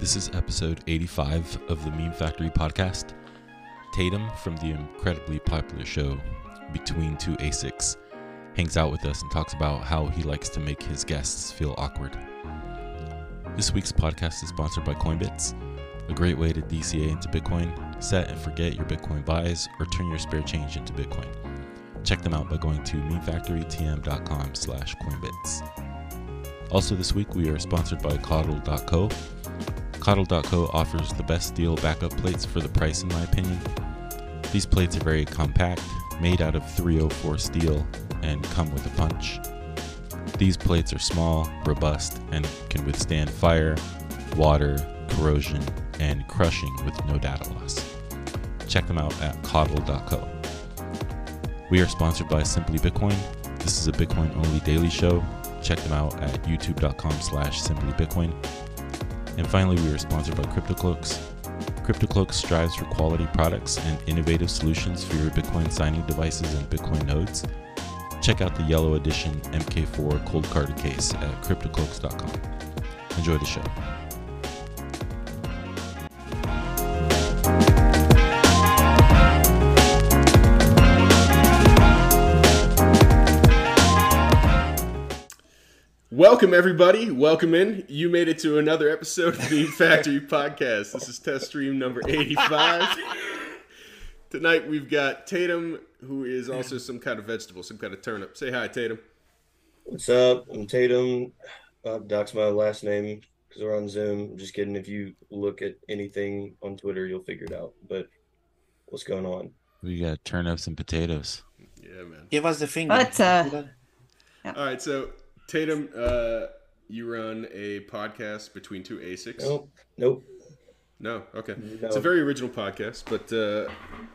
This is episode 85 of the Meme Factory podcast. Tatum from the incredibly popular show Between Two Asics hangs out with us and talks about how he likes to make his guests feel awkward. This week's podcast is sponsored by Coinbits, a great way to DCA into Bitcoin, set and forget your Bitcoin buys, or turn your spare change into Bitcoin. Check them out by going to memefactorytm.com slash coinbits. Also this week we are sponsored by Codl.co. Codl.co offers the best steel backup plates for the price in my opinion. These plates are very compact, made out of 304 steel, and come with a punch. These plates are small, robust, and can withstand fire, water, corrosion, and crushing with no data loss. Check them out at codl.co. We are sponsored by Simply Bitcoin. This is a Bitcoin only daily show. Check them out at youtube.com slash simplybitcoin. And finally, we are sponsored by CryptoCloaks. CryptoCloaks strives for quality products and innovative solutions for your Bitcoin signing devices and Bitcoin nodes. Check out the yellow edition MK4 Coldcard case at cryptocloaks.com. Enjoy the show. Welcome, everybody. Welcome in. You made it to another episode of the Factory Podcast. This is test stream number 85. Tonight we've got Tatum, who is also some kind of vegetable, some kind of turnip. Say hi, Tatum. What's up? I'm Tatum. Uh, Doc's my last name because we're on Zoom. I'm just kidding. If you look at anything on Twitter, you'll figure it out. But what's going on? We got turnips and potatoes. Yeah, man. Give us the finger. But, uh, All right, so Tatum, uh, you run a podcast between two ASICs. Nope. Nope. No, okay. No. It's a very original podcast, but uh,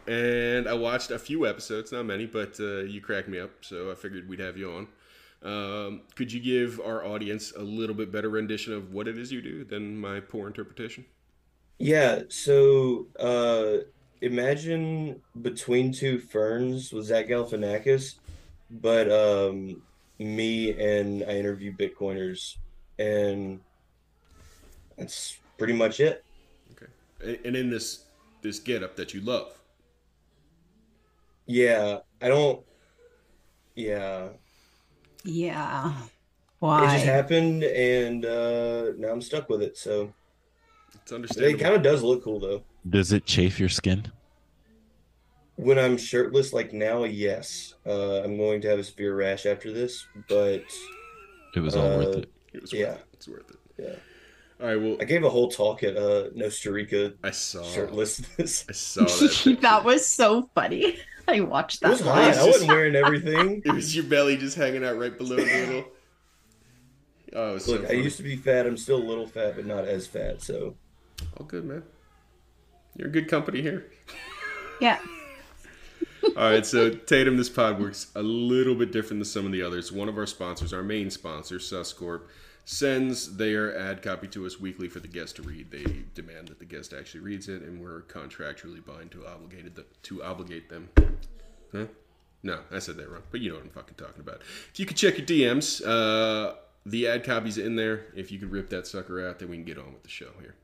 and I watched a few episodes, not many, but uh, you cracked me up, so I figured we'd have you on. Um, could you give our audience a little bit better rendition of what it is you do than my poor interpretation? Yeah. So uh, imagine Between Two Ferns with Zach Galifianakis, but um, me and I interview Bitcoiners, and that's pretty much it. Okay, and in this this getup that you love. Yeah. I don't. Yeah. yeah. Why? It just happened, and uh, now I'm stuck with it. So. It's understandable. It kind of does look cool though. Does it chafe your skin? When I'm shirtless, like now, yes. Uh, I'm going to have a severe rash after this, but It was all worth Uh, it. It was Yeah. worth it. It's worth it. yeah. All right. Well, I gave a whole talk at uh, Costa Rica I saw. shirtlessness. I saw that. that was so funny. I watched that. It that. was hot. I wasn't wearing everything. It was your belly just hanging out right below the little. Oh, it was so Look, I used to be fat. I'm still a little fat, but not as fat. So All good, man. You're in good company here. Yeah. All right, so Tatum, this pod works a little bit different than some of the others. One of our sponsors, our main sponsor, Suscorp, sends their ad copy to us weekly for the guest to read. They demand that the guest actually reads it, and we're contractually bound to obligated th- to obligate them. Huh? No, I said that wrong, but you know what I'm fucking talking about. If you could check your DMs, uh, the ad copy's in there. If you could rip that sucker out, then we can get on with the show here.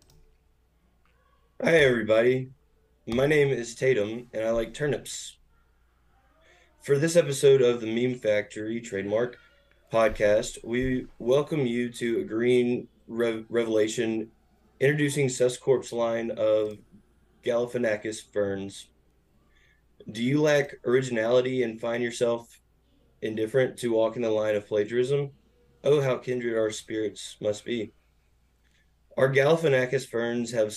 hi everybody. My name is Tatum, and I like turnips. For this episode of the Meme Factory trademark podcast, we welcome you to a green rev- revelation introducing Suscorp's line of Galifianakis ferns. Do you lack originality and find yourself indifferent to walking the line of plagiarism? Oh, how kindred our spirits must be. Our Galifianakis ferns have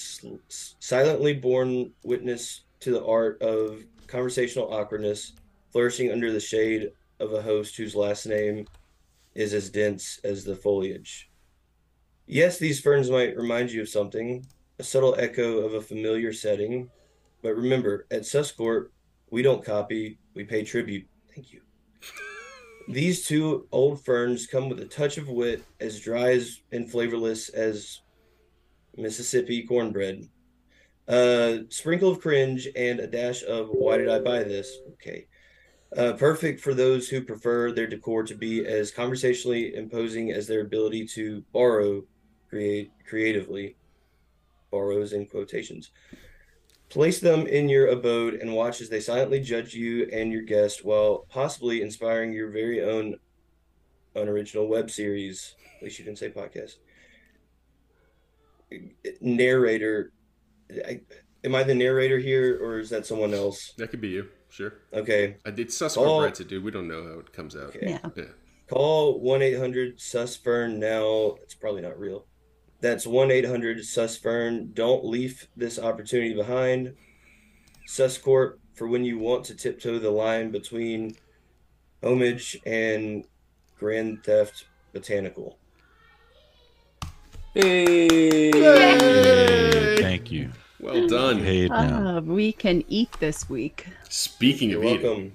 silently borne witness to the art of conversational awkwardness, flourishing under the shade of a host whose last name is as dense as the foliage. Yes, these ferns might remind you of something, a subtle echo of a familiar setting, but remember, at Suscorp, we don't copy, we pay tribute. Thank you. These two old ferns come with a touch of wit as dry as and flavorless as Mississippi cornbread. A sprinkle of cringe and a dash of why did I buy this? Okay. Uh, perfect for those who prefer their decor to be as conversationally imposing as their ability to borrow create creatively. borrows in quotations. Place them in your abode and watch as they silently judge you and your guest while possibly inspiring your very own unoriginal web series. At least you didn't say podcast. Narrator. I, am I the narrator here or is that someone else? That could be you. Sure. Okay. I did Susper Oh. writes it, dude. We don't know how it comes out. Okay. Yeah. Yeah. Call 1 800 Susfern now. It's probably not real. That's 1 800 Susfern. Don't leave this opportunity behind. Suscorp for when you want to tiptoe the line between homage and Grand Theft Botanical. Hey. Yay, Thank you. Well done. Paid now. Uh, we can eat this week. Speaking You're of eating, welcome.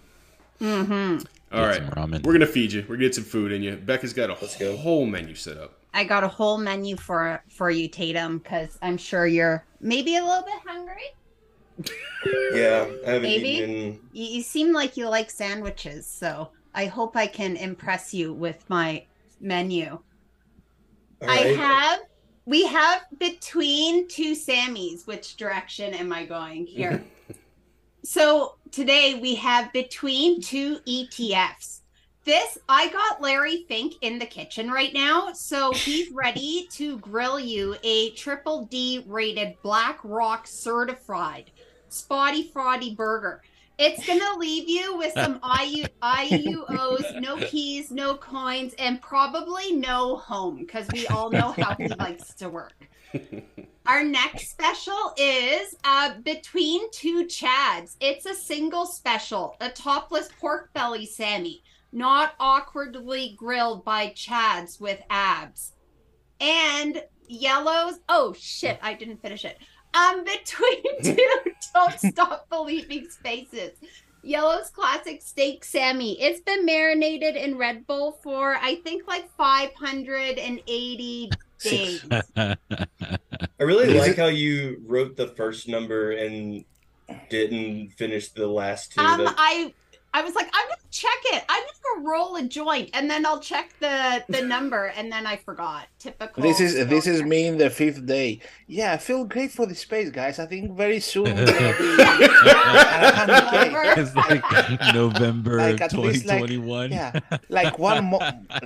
Mm-hmm. all Get right, some ramen. we're gonna feed you. We're gonna get some food in you. Becca's got a Let's go. whole menu set up. I got a whole menu for for you, Tatum, because I'm sure you're maybe a little bit hungry. Yeah, I haven't Maybe? eaten You, you seem like you like sandwiches, so I hope I can impress you with my menu. all I have. We have between two Sammys. Which direction am I going here? so today we have between two ETFs. This I got Larry Fink in the kitchen right now, so he's ready to grill you a triple D rated BlackRock certified spotty frotty burger. It's gonna leave you with some IU, IUOs, no keys, no coins, and probably no home because we all know how he likes to work. Our next special is uh, Between Two Chads. It's a single special, a topless pork belly Sammy, not awkwardly grilled by Chads with abs. And yellows. Oh shit, I didn't finish it. Um, between two don't stop believing spaces. Yellow's classic steak Sammy. It's been marinated in Red Bull for I think like 580 days. I really like how you wrote the first number and didn't finish the last two. Um, That- I I was like, I'm gonna check it. I'm gonna roll a joint, and then I'll check the the number, and then I forgot. Typical. This is this is me in the fifth day. Yeah, I feel great for the space, guys. I think very soon. be it's like November Like, at least, like, 2021. Yeah, like one more,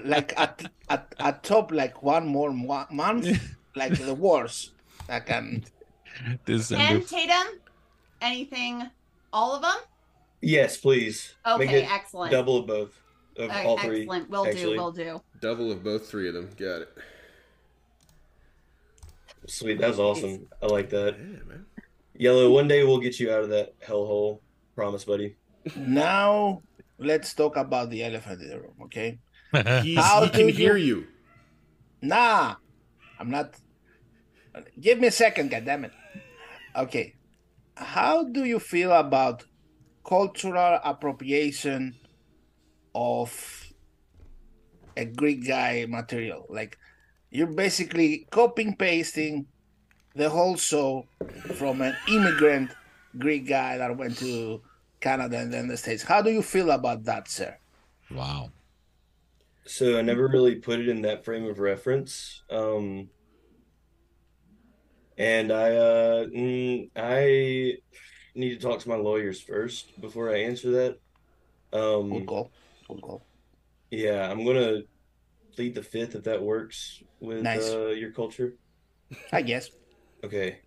like at at at top, like one more mo- month, like the worst. I can. Um, December. And Tatum, anything? All of them? Yes, please. Make Okay, it excellent. double of both of Uh, all three. excellent. We'll actually. do. We'll do. Double of both three of them. Got it. Sweet, that was awesome. I like that. Yeah, man. Yellow, one day we'll get you out of that hellhole. Promise, buddy. Now let's talk about the elephant in the room, okay? He's, How he can do hear you- you. Nah, I'm not. Give me a second, goddammit. Okay, how do you feel about cultural appropriation of a Greek guy material? Like you're basically copying pasting the whole show from an immigrant Greek guy that went to Canada and then the States. How do you feel about that, sir? wow. So I never really put it in that frame of reference. Um, and I, uh, mm, I need to talk to my lawyers first before I answer that. Good Um, call. Good call. yeah, I'm gonna plead the fifth if that works with Nice. uh, your culture. I guess. Okay.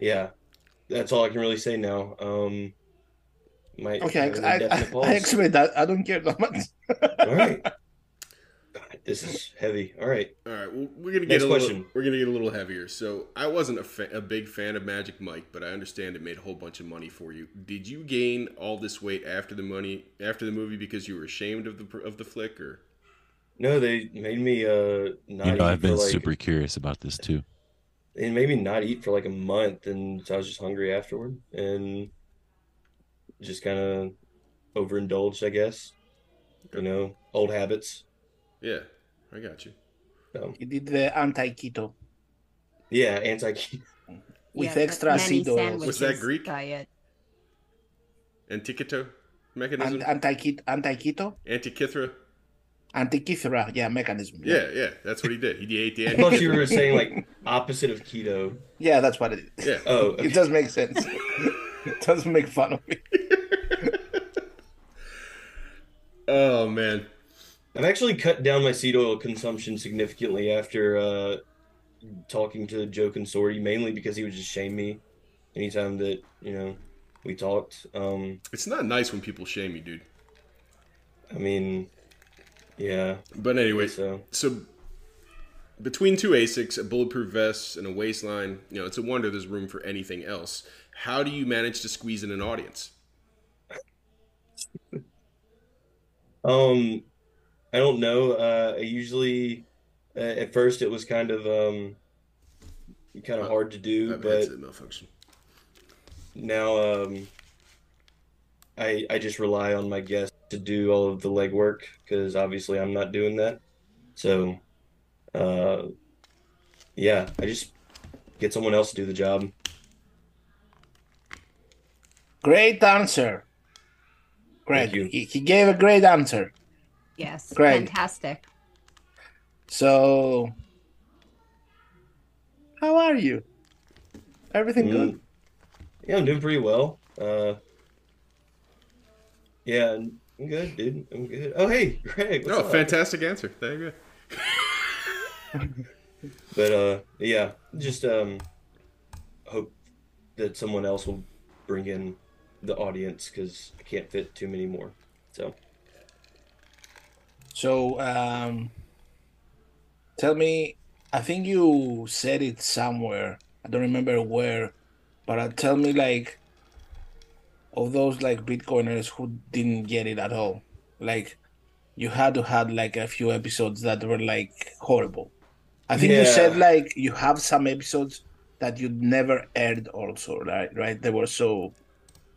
Yeah, that's all I can really say now. Um, might Okay, I, I, I. I expect that. I don't care that much. All right. God, this is heavy. All right. All right, well, we're gonna get Next a little. question. We're gonna get a little heavier. So I wasn't a, fa- a big fan of Magic Mike, but I understand it made a whole bunch of money for you. Did you gain all this weight after the money after the movie because you were ashamed of the pr- of the flick, or No, they made me uh not You know, eat I've been like super curious about this too. it made me not eat for like a month, and so I was just hungry afterward, and just kind of overindulged, I guess. You know, old habits. Yeah, I got you. So He did the anti-keto yeah, anti. Keto. With Yeah, extra many seed oils. sandwiches Was that Greek? Diet. Antikythera mechanism, Anti-keto, anti-keto. Antikythera Antikythera, yeah, mechanism. Yeah, yeah, that's what he did. He ate the I thought you were saying like opposite of keto. Yeah, that's what it is. Yeah. Oh, It does make sense. it doesn't make fun of me. Oh man. I've actually cut down my seed oil consumption significantly after uh, talking to Joe Consorti, mainly because he would just shame me anytime that you know we talked. Um, It's not nice when people shame you, dude. I mean, yeah. But anyway, So so between two Asics, a bulletproof vest, and a waistline, you know, it's a wonder there's room for anything else. How do you manage to squeeze in an audience? Um, I don't know. Uh, I usually, uh, at first, it was kind of um, kind of hard to do, I've but headset malfunction. now um, I I just rely on my guests to do all of the legwork because obviously I'm not doing that. So, uh, yeah, I just get someone else to do the job. Great answer. Great. He, he gave a great answer. Yes. Great. Fantastic. So, how are you? Everything Mm. good? Yeah, I'm doing pretty well. Uh, yeah, I'm good, dude. I'm good. Oh, hey, Greg. what's Oh, up? fantastic answer. There you go. But uh, yeah, just um, hope that someone else will bring in the audience because I can't fit too many more. So So, um, tell me, I think you said it somewhere. I don't remember where, but uh, tell me, like, of those like Bitcoiners who didn't get it at all. Like, you had to had like a few episodes that were like horrible. I think you said like you have some episodes that you never aired also, right? Right? They were so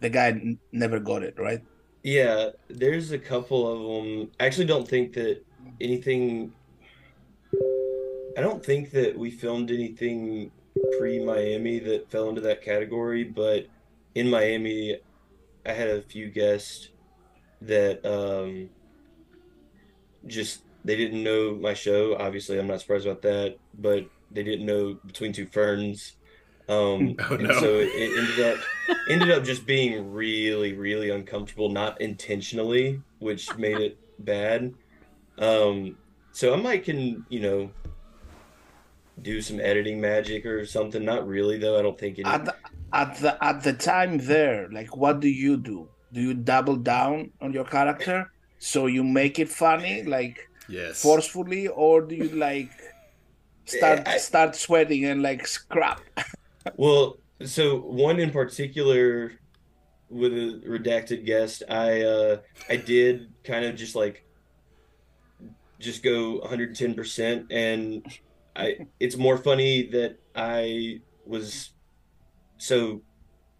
the guy n- never got it, right? Yeah, there's a couple of them. I actually don't think that anything. I don't think that we filmed anything pre Miami that fell into that category, but in Miami, I had a few guests that um, just they didn't know my show. Obviously, I'm not surprised about that, but they didn't know Between Two Ferns. Um, Oh, and no. so it, it ended up ended up just being really, really uncomfortable, not intentionally, which made it bad. Um, so I might can you know do some editing magic or something. Not really though. I don't think it. at the, at the at the time there like what do you do do you double down on your character so you make it funny like Yes. forcefully or do you like start I- start sweating and like scrap Well, so one in particular with a redacted guest, I uh I did kind of just like just go 110% and I it's more funny that I was so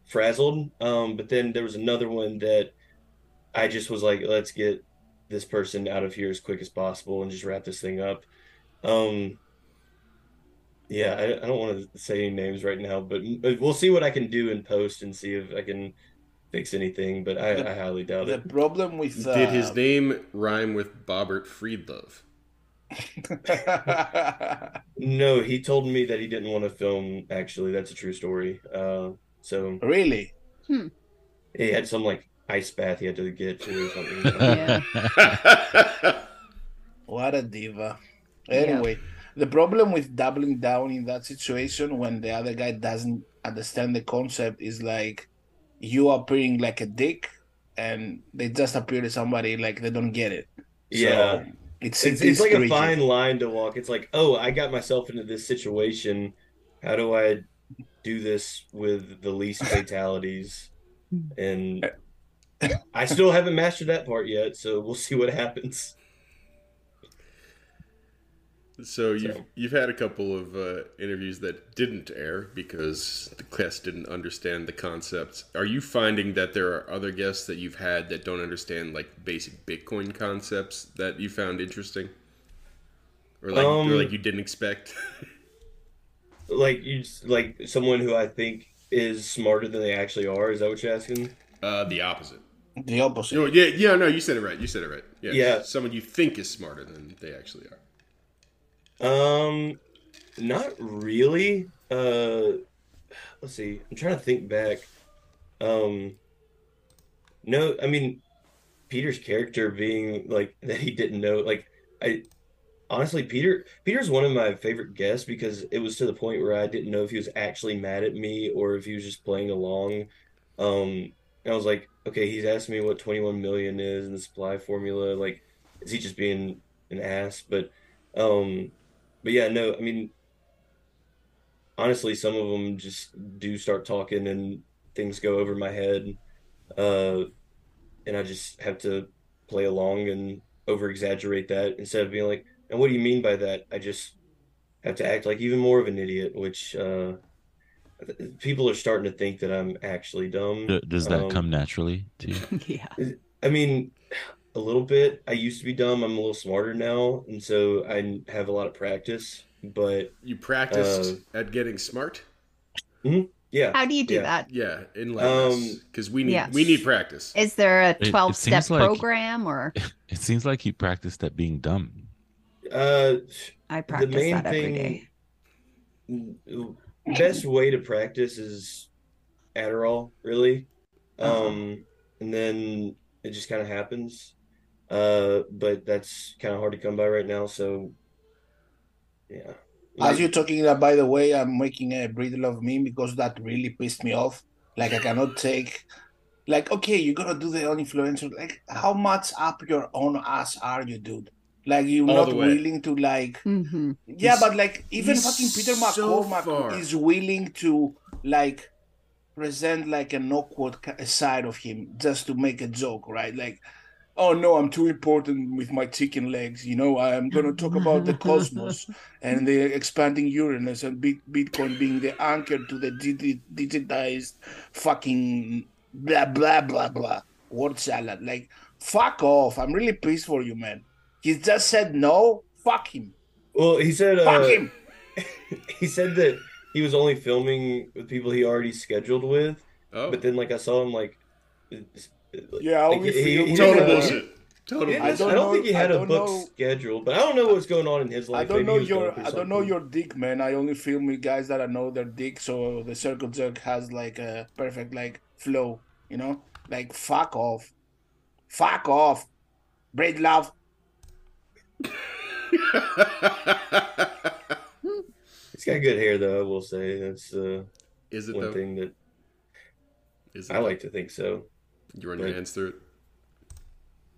frazzled um but then there was another one that I just was like let's get this person out of here as quick as possible and just wrap this thing up. Um yeah, I, I don't want to say any names right now, but but we'll see what I can do in post and see if I can fix anything. But I, The- I highly doubt the it. The problem with uh, Did his name rhyme with Bobbert Friedlove? No, he told me that he didn't want to film. Actually, that's a true story. Uh, so really he had some like ice bath he had to get to or something. Yeah. what a diva anyway the problem with doubling down in that situation when the other guy doesn't understand the concept is like you appearing like a dick and they just appear to somebody like they don't get it Yeah. so it's It's, it's like a fine line to walk. It's like, oh, I got myself into this situation. How do I do this with the least fatalities? And I still haven't mastered that part yet, so we'll see what happens. So you've So- you've had a couple of uh, interviews that didn't air because the guests didn't understand the concepts. Are you finding that there are other guests that you've had that don't understand like basic Bitcoin concepts that you found interesting, or like Um, or like you didn't expect? Like you, just- like someone who I think is smarter than they actually are. Is that what you're asking? uh, the opposite. The opposite. No, yeah, yeah, no, you said it right. You said it right. Yeah, Yeah. someone you think is smarter than they actually are. Um, not really. Uh, let's see. I'm trying to think back. Um, no, I mean, Peter's character being like that he didn't know. Like, I honestly, Peter, Peter's one of my favorite guests because it was to the point where I didn't know if he was actually mad at me or if he was just playing along. Um, I was like, okay, he's asking me what 21 million is and the supply formula. Like, is he just being an ass? But, um, but yeah, no, I mean, honestly, some of them just do start talking and things go over my head. Uh, and I just have to play along and over exaggerate that instead of being like, and what do you mean by that? I just have to act like even more of an idiot, which, uh, th- people are starting to think that I'm actually dumb. Does that Um, come naturally to you? yeah. I mean, a little bit. I used to be dumb. I'm a little smarter now, and so I have a lot of practice. But You practiced at getting smart. yeah, How do you do Yeah. that? Yeah, enlighten us Um, because we need yeah. we need practice. Is there a it 12 step like- program or It seems like you practiced at being dumb. uh, I the practice main that every day? thing, best way to practice is Adderall, really. Uh-huh. Um, and then it just kind of happens. Uh, but that's kind of hard to come by right now. So, yeah. As you're talking that, by the way, I'm making a breed of meme because that really pissed me off. Like I cannot take, like okay, you're gonna do the own influencer. Like how much up your own ass are you, dude? Like you're All not willing to like, hmm yeah, He's- but like even fucking Peter so McCormack far. is willing to like present like an awkward side of him just to make a joke, right? Like, oh no, I'm too important with my chicken legs. You know, I'm gonna talk about the cosmos and the expanding Uranus and Bitcoin being the anchor to the digitized fucking blah blah blah blah word salad. Like, fuck off! I'm really pissed for you, man. He just said no. Fuck him. Well, he said, Fuck uh, him. he said that he was only filming with people he already scheduled with. Oh, But then, like, I saw him, like, it's- Yeah, I'll like, he- filming. he total didn't bullshit. Total he bullshit. didn't- I I don't don't, think he had a book know- scheduled, but I don't know what's going on in his life. I don't Maybe know your I don't know your dick, man. I only film with guys that I know their dick, so the circle jerk has like a perfect like flow, you know? Like fuck off. Fuck off. Braid love. He's got good hair, though. I will say that's uh, Is it one though? thing that Is it I though? like to think so. You run your but- hands through it.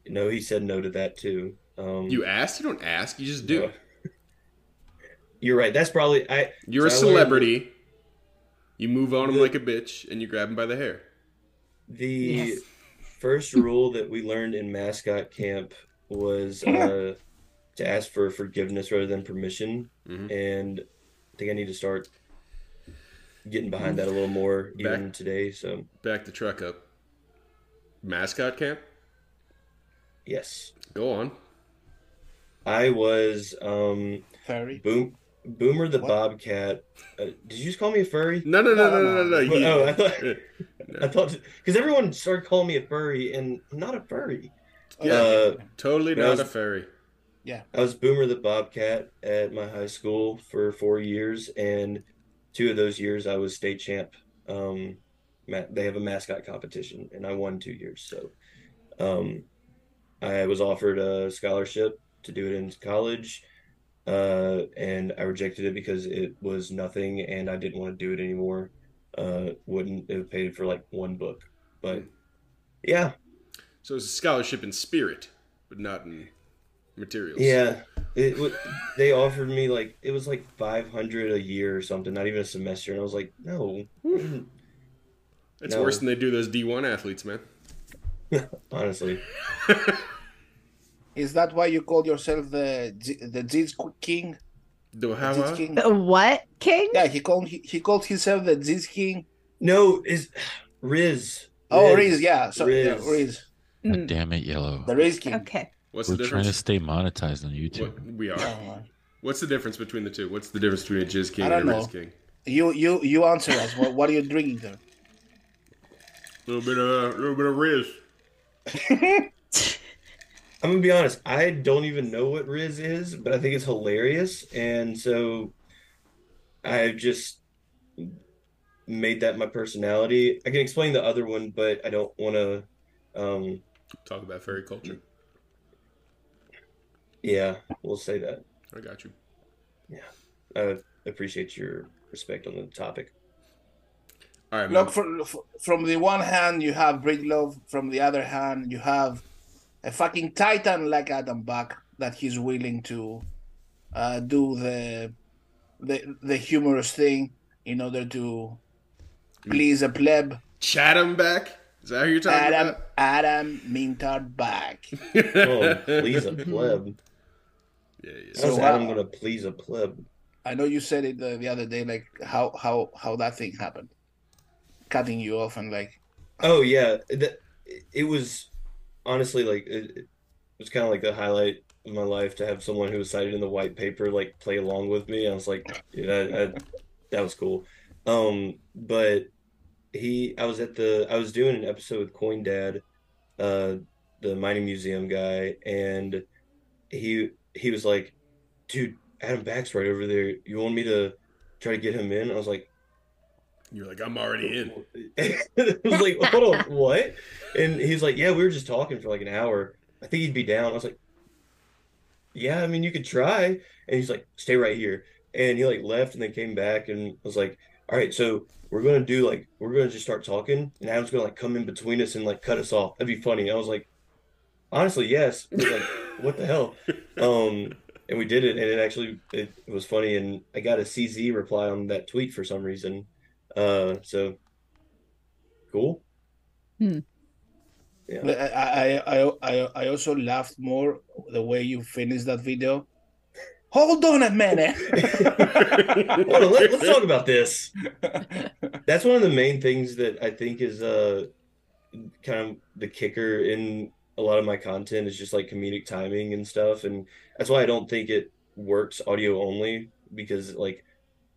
No, he said no to that too. Um, You ask. You don't ask. You just do. no. You're right. That's probably I. You're a So I learned- celebrity. You move on him like a bitch, and you grab him by the hair. The Yes. first rule that we learned in mascot camp was uh, to ask for forgiveness rather than permission, Mhm. and I think I need to start getting behind that a little more even Back- today. So Back the truck up. Mascot camp. yes, Go on. I was um, Furry. boom Boomer the What? Bobcat. Uh, did you just call me a furry? No, no, no, No, no, no, no, no. no. Oh, I thought- Yeah. I thought because everyone started calling me a furry, and I'm not a furry. Yeah. Uh, totally not was- a Yeah. I was Boomer the Bobcat at my high school for four years, and two of those years I was state champ. Um, ma- they have a mascot competition, and I won two years. So, um, I was offered a scholarship to do it in college, uh, and I rejected it because it was nothing, and I didn't want to do it anymore. Uh, wouldn't have paid for like one book, but yeah, So it's a scholarship in spirit, but not in materials. Yeah, it they offered me like it was like 500 a year or something, not even a semester, and I was like, no, It's No. worse than they do those D1 athletes, man. honestly. Is that why you call yourself the J- the Ziz King? Do The how? Ziz? King? The what, King? Yeah, he called he, he called himself the Ziz King. No, is Riz. Oh, Riz, yeah, so yeah, Riz. Riz, God Mm, damn it, Yellow. the Riz King. Okay. What's We're the trying to difference? stay monetized on YouTube. What, we are. What's the difference between the two? What's the difference between a Jizz King I don't and a Riz. King? You you you answer us. What what are you drinking there? A little bit of a little bit of Riz. I'm gonna be honest. I don't even know what Riz is, but I think it's hilarious, and so I've just made that my personality. I can explain the other one, but I don't want to. Um, Talk about fairy culture. yeah, we'll say that. I got you. Yeah, I appreciate your respect on the topic. All right. Look, for, for, from the one hand, you have Breedlove. From the other hand, you have a fucking titan like Adam Buck that he's willing to uh, do the, the the humorous thing in order to please a pleb. Chatham back. Is that who you're talking Adam about? Adam Mintard Buck. Oh, please a pleb. Yeah, yeah. How's So, Adam uh, gonna please a pleb? I know you said it the, the other day, like how how how that thing happened, cutting you off and like Oh yeah, that it was honestly like it, it was kind of like the highlight of my life to have someone who was cited in the white paper like play along with me. I was like, yeah, I, that was cool. Um, but he, I was at the, I was doing an episode with Coin Dad, uh, the mining museum guy, and he he was like, dude, Adam Back's right over there. You want me to try to get him in? I was like. You're like, I'm already in. I was like, hold on, what? And he's like, yeah, we were just talking for like an hour. I think he'd be down. I was like, yeah, I mean, you could try. And he's like, stay right here. And he like left and then came back and was like, all right, so we're gonna do like we're gonna just start talking, and Adam's gonna like come in between us and like cut us off. That'd be funny. I was like, honestly, yes. Like, what the hell? Um, and we did it, and it actually it, it was funny. And I got a CZ reply on that tweet for some reason. Uh, so cool. I, I, I, I, I also laughed more the way you finished that video. Hold on a minute. Hold on, let, us talk about this. That's one of the main things that I think is uh kind of the kicker in a lot of my content is just like comedic timing and stuff, and that's why I don't think it works audio only because like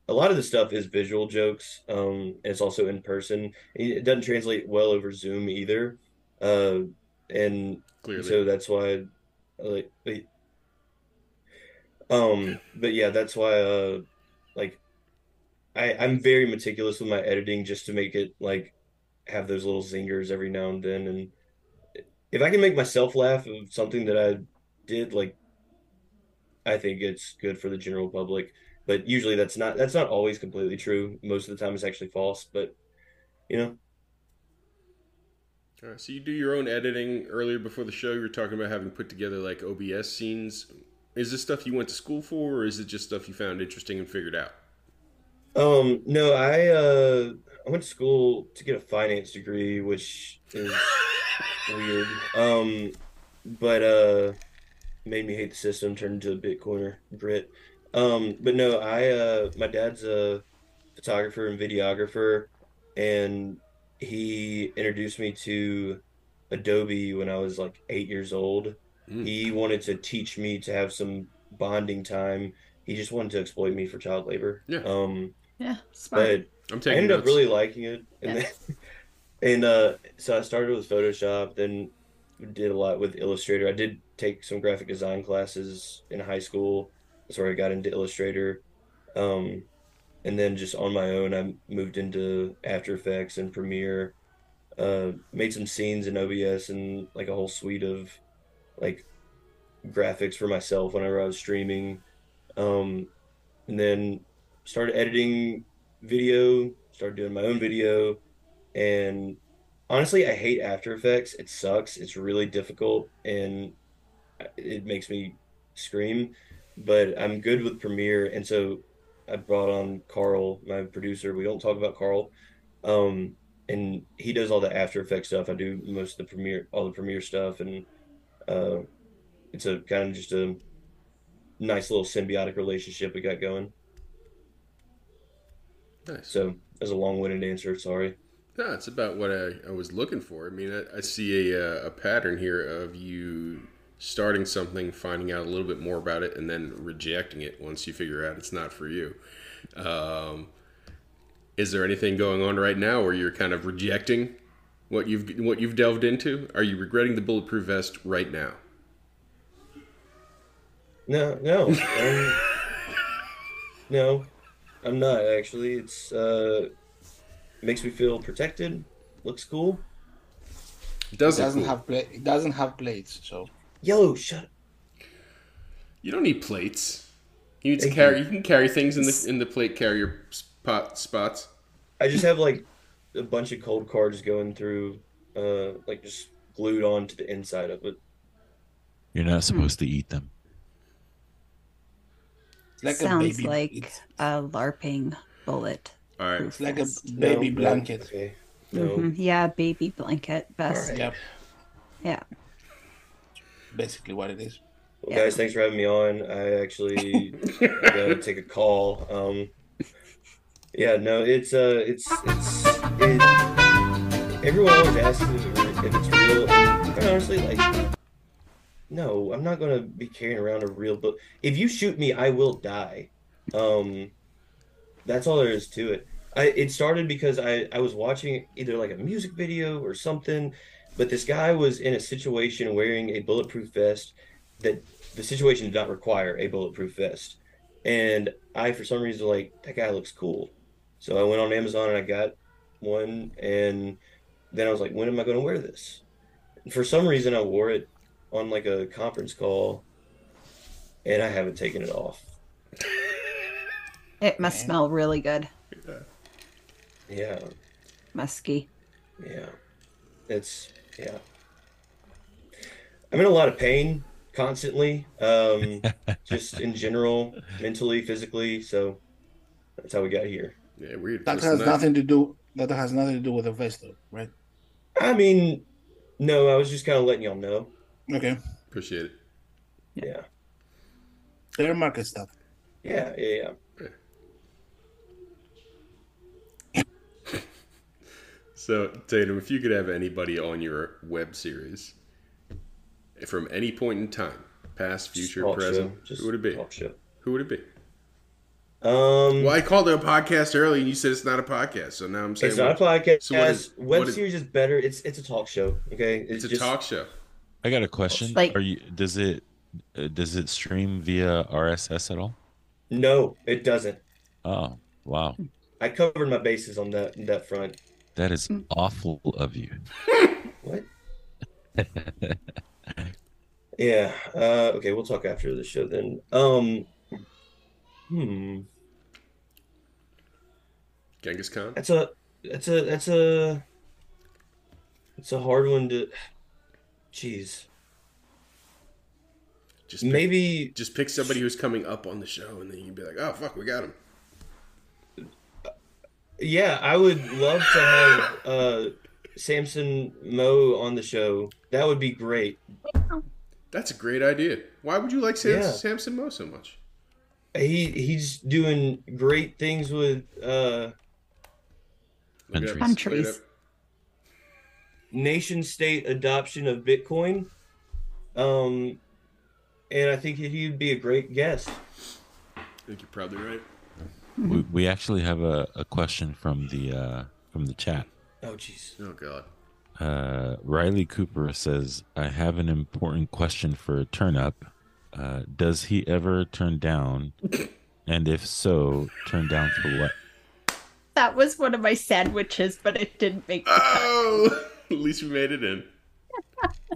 a lot of the stuff is visual jokes. Um, and it's also in person. It doesn't translate well over Zoom either, uh, and Clearly. so that's why like like- um but yeah that's why uh like i i'm very meticulous with my editing just to make it like have those little zingers every now and then and if i can make myself laugh of something that i did like i think it's good for the general public but usually that's not that's not always completely true most of the time it's actually false but you know All right, so you do your own editing. Earlier before the show, you were talking about having put together like OBS scenes. Is this stuff you went to school for, or is it just stuff you found interesting and figured out? Um, no, I uh I went to school to get a finance degree, which is weird. Um, but uh made me hate the system, turned into a Bitcoiner Brit. Um, but no, I uh my dad's a photographer and videographer and he introduced me to Adobe when I was like eight years old. Mm. He wanted to teach me to have some bonding time. He just wanted to exploit me for child labor. Yeah. Um, Yeah, smart. but I'm I taking ended up really liking it, and Yeah. then, and uh, so I started with Photoshop, then did a lot with Illustrator. I did take some graphic design classes in high school. That's where I got into Illustrator, um, and then just on my own, I moved into After Effects and Premiere. Uh, made some scenes in OBS and like a whole suite of like graphics for myself whenever I was streaming, um, and then started editing video, started doing my own video, and honestly, I hate After Effects. It sucks. It's really difficult and it makes me scream, but I'm good with Premiere, and so I brought on Carl, my producer. We don't talk about Carl. Um, and he does all the After Effects stuff. I do most of the Premiere, all the Premiere stuff, and uh, it's a kind of just a nice little symbiotic relationship we got going. Nice. So, as a long-winded answer, sorry. No, it's about what I, I was looking for. I mean, I, I see a, uh, a pattern here of you starting something, finding out a little bit more about it, and then rejecting it once you figure out it's not for you. Um, is there anything going on right now where you're kind of rejecting What you've what you've delved into? Are you regretting the bulletproof vest right now? No, no, um, no, I'm not actually. It's uh, makes me feel protected. Looks cool. It It doesn't. doesn't have plate. It doesn't have plates, so Yellow, shut. up. You don't need plates. You need to carry. You. can carry things in the in the plate carrier spot spots. I just have like a bunch of cold cards going through, uh, like just glued on to the inside of it. You're not supposed to eat them. it's like a Sounds baby. like it's, a LARPing bullet. All right. it's like a baby No, no, blanket. Okay. No. Mhm. Yeah, baby blanket Best. Alright. Yep, Yeah. Basically what it is. Well, Yeah. guys, thanks for having me on. I actually gotta take a call. Um, yeah, no, it's uh, it's it's it. Everyone always asks if, it- if it's real. And honestly, like, no, I'm not gonna be carrying around a real book. If you shoot me, I will die. Um, that's all there is to it. I it started because I I was watching either like a music video or something, but this guy was in a situation wearing a bulletproof vest that the situation did not require a bulletproof vest. And I, for some reason, like that guy looks cool. So I went on Amazon and I got one. And then I was like, when am I going to wear this? And for some reason, I wore it on like a conference call, and I haven't taken it off. It must Okay. smell really good. Yeah. Yeah, Musky. yeah. It's yeah. I'm in a lot of pain constantly, um, just in general, mentally, physically. So that's how we got here. Yeah, weird. That Listen, has nothing to do. That has nothing to do with the vest, though, right? I mean, no, I was just kind of letting y'all know. Okay, Appreciate it. Yeah, fair market stuff. yeah, yeah. yeah. So Tatum, if you could have anybody on your web series from any point in time, past, future, talk present. Just who would it be? Talk show. Who would it be? Um, Well, I called it a podcast early, and you said it's not a podcast. So now I'm saying it's not a podcast. So what is- Web what is- series is better. It's it's a talk show. Okay, it's a just- talk show. I got a question. Like- Are you? Does it? Uh, does it stream via RSS at all? No, it doesn't. Oh, wow. I covered my bases on that that front. That is awful of you. What? Yeah. Uh, okay, we'll talk after the show then. Um. Hmm. Genghis Khan. That's a. That's a. That's a. It's a hard one to. Jeez. Just pick, Maybe. just pick somebody who's coming up on the show, and then you can be like, "Oh fuck, we got him." Yeah, I would love to have uh, Samson Mow on the show. That would be great. That's a great idea. Why would you like Sam- Yeah. Samson Mow so much? He he's doing great things with uh, Look it up. Countries. Look it up. nation state adoption of Bitcoin. Um, and I think he'd be a great guest. I think you're probably right. We, we actually have a, a question from the uh, from the chat. Oh, jeez. Oh god. Uh, Riley Cooper says, "I have an important question for Turnup. Uh, does he ever turn down? And if so, turn down for what? That was one of my sandwiches, but it didn't make the cut. Oh, at least we made it in.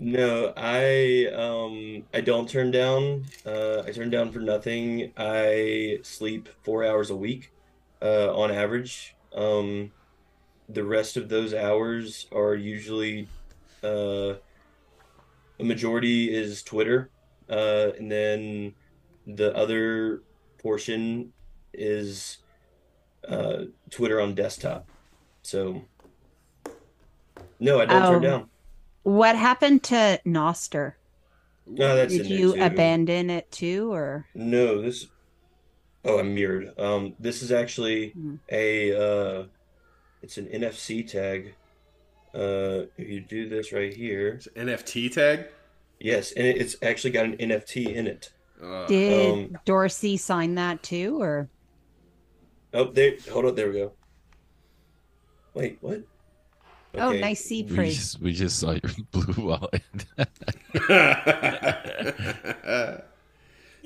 No, I um I don't turn down. Uh, I turn down for nothing. I sleep four hours a week, uh, on average. Um, the rest of those hours are usually, uh, a majority is Twitter, uh, and then the other portion is, uh, Twitter on desktop. So, no, I don't turn Oh. down. What happened to Nostr? No, that's Did you abandon it too, or No, this. Oh, I'm mirrored. Um, this is actually Hmm. a. Uh, it's an NFC tag. Uh, if you do this right here, It's an NFT tag. yes, and it's actually got an NFT in it. Uh, did um, Dorsey sign that too, or Oh, there. Hold on. There we go. Wait, what? Oh, nice sea We just, we just saw your blue wallet.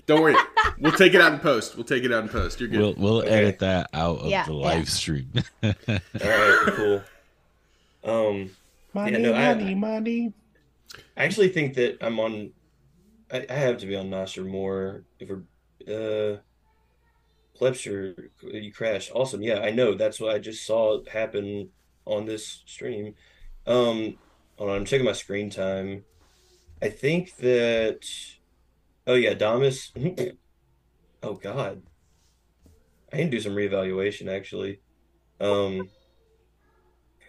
Don't worry. We'll take it out in post. We'll take it out in post. You're good. we'll we'll Okay. edit that out of Yeah, the yeah. live stream. All right, cool. Um, Money, no, I- money, money. I actually think that I'm on. I, I have to be on Nostr more. If we're, uh, Plepster, you crashed. Awesome. Yeah, I know. That's what I just saw happen on this stream. Um, hold on, I'm checking my screen time. I think that. Oh yeah, Damus. Oh God. I need to do some reevaluation actually. Um.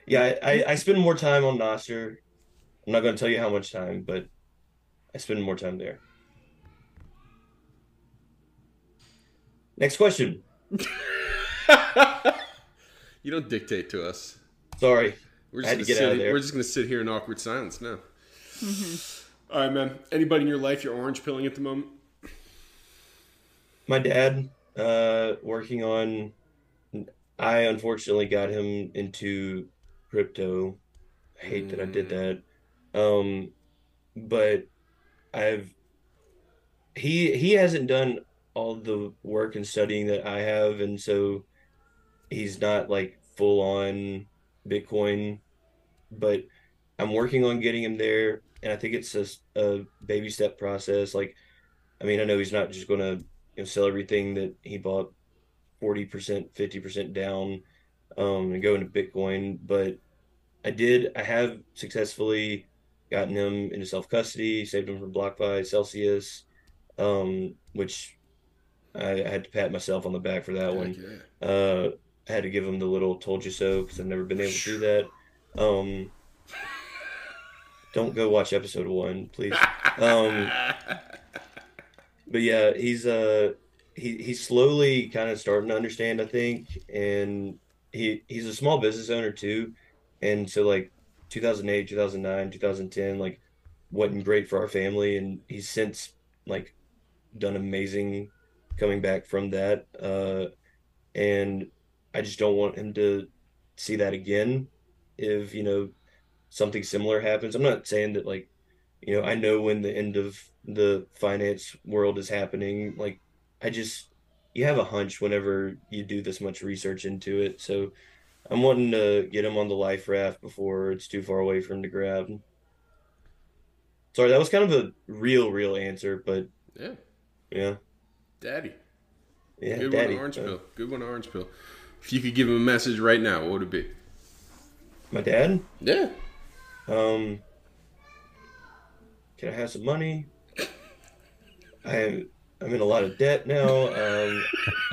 Yeah, I, I, I spend more time on Nostr. I'm not going to tell you how much time, but I spend more time there. Next question. you don't dictate to us. Sorry. We're I just had to gonna get sit, out of there. We're just gonna sit here in awkward silence now. All right, man. Anybody in your life you're orange pilling at the moment? My dad, uh, working on. I unfortunately got him into crypto. I hate that I did that. Um, but I've he he hasn't done all the work and studying that I have, and so he's not like full on Bitcoin. But I'm working on getting him there, and I think it's just a baby step process. Like, I mean, I know he's not just gonna you know sell everything that he bought 40%, 50% down um, and go into Bitcoin, but I did, I have successfully gotten him into self custody, saved him from BlockFi, Celsius, um, which I, I had to pat myself on the back for that one. Yeah. Uh, I had to give him the little told you so because I've never been able to do that. Um, don't go watch episode one, please. Um, but yeah, he's uh he he's slowly kind of starting to understand, I think, and he he's a small business owner too, and so like 2008, 2009, 2010, like wasn't great for our family, and he's since like done amazing coming back from that, uh, and I just don't want him to see that again if you know something similar happens. I'm not saying that like you know, I know when the end of the finance world is happening. Like, I just, you have a hunch whenever you do this much research into it. So I'm wanting to get him on the life raft before it's too far away for him to grab. Sorry, that was kind of a real, real answer, but Yeah, yeah, daddy. yeah, Good daddy. one, orange uh, pill. Good one, orange pill. If you could give him a message right now, what would it be? My dad, Yeah. um, can I have some money? I am, I'm in a lot of debt now. Um,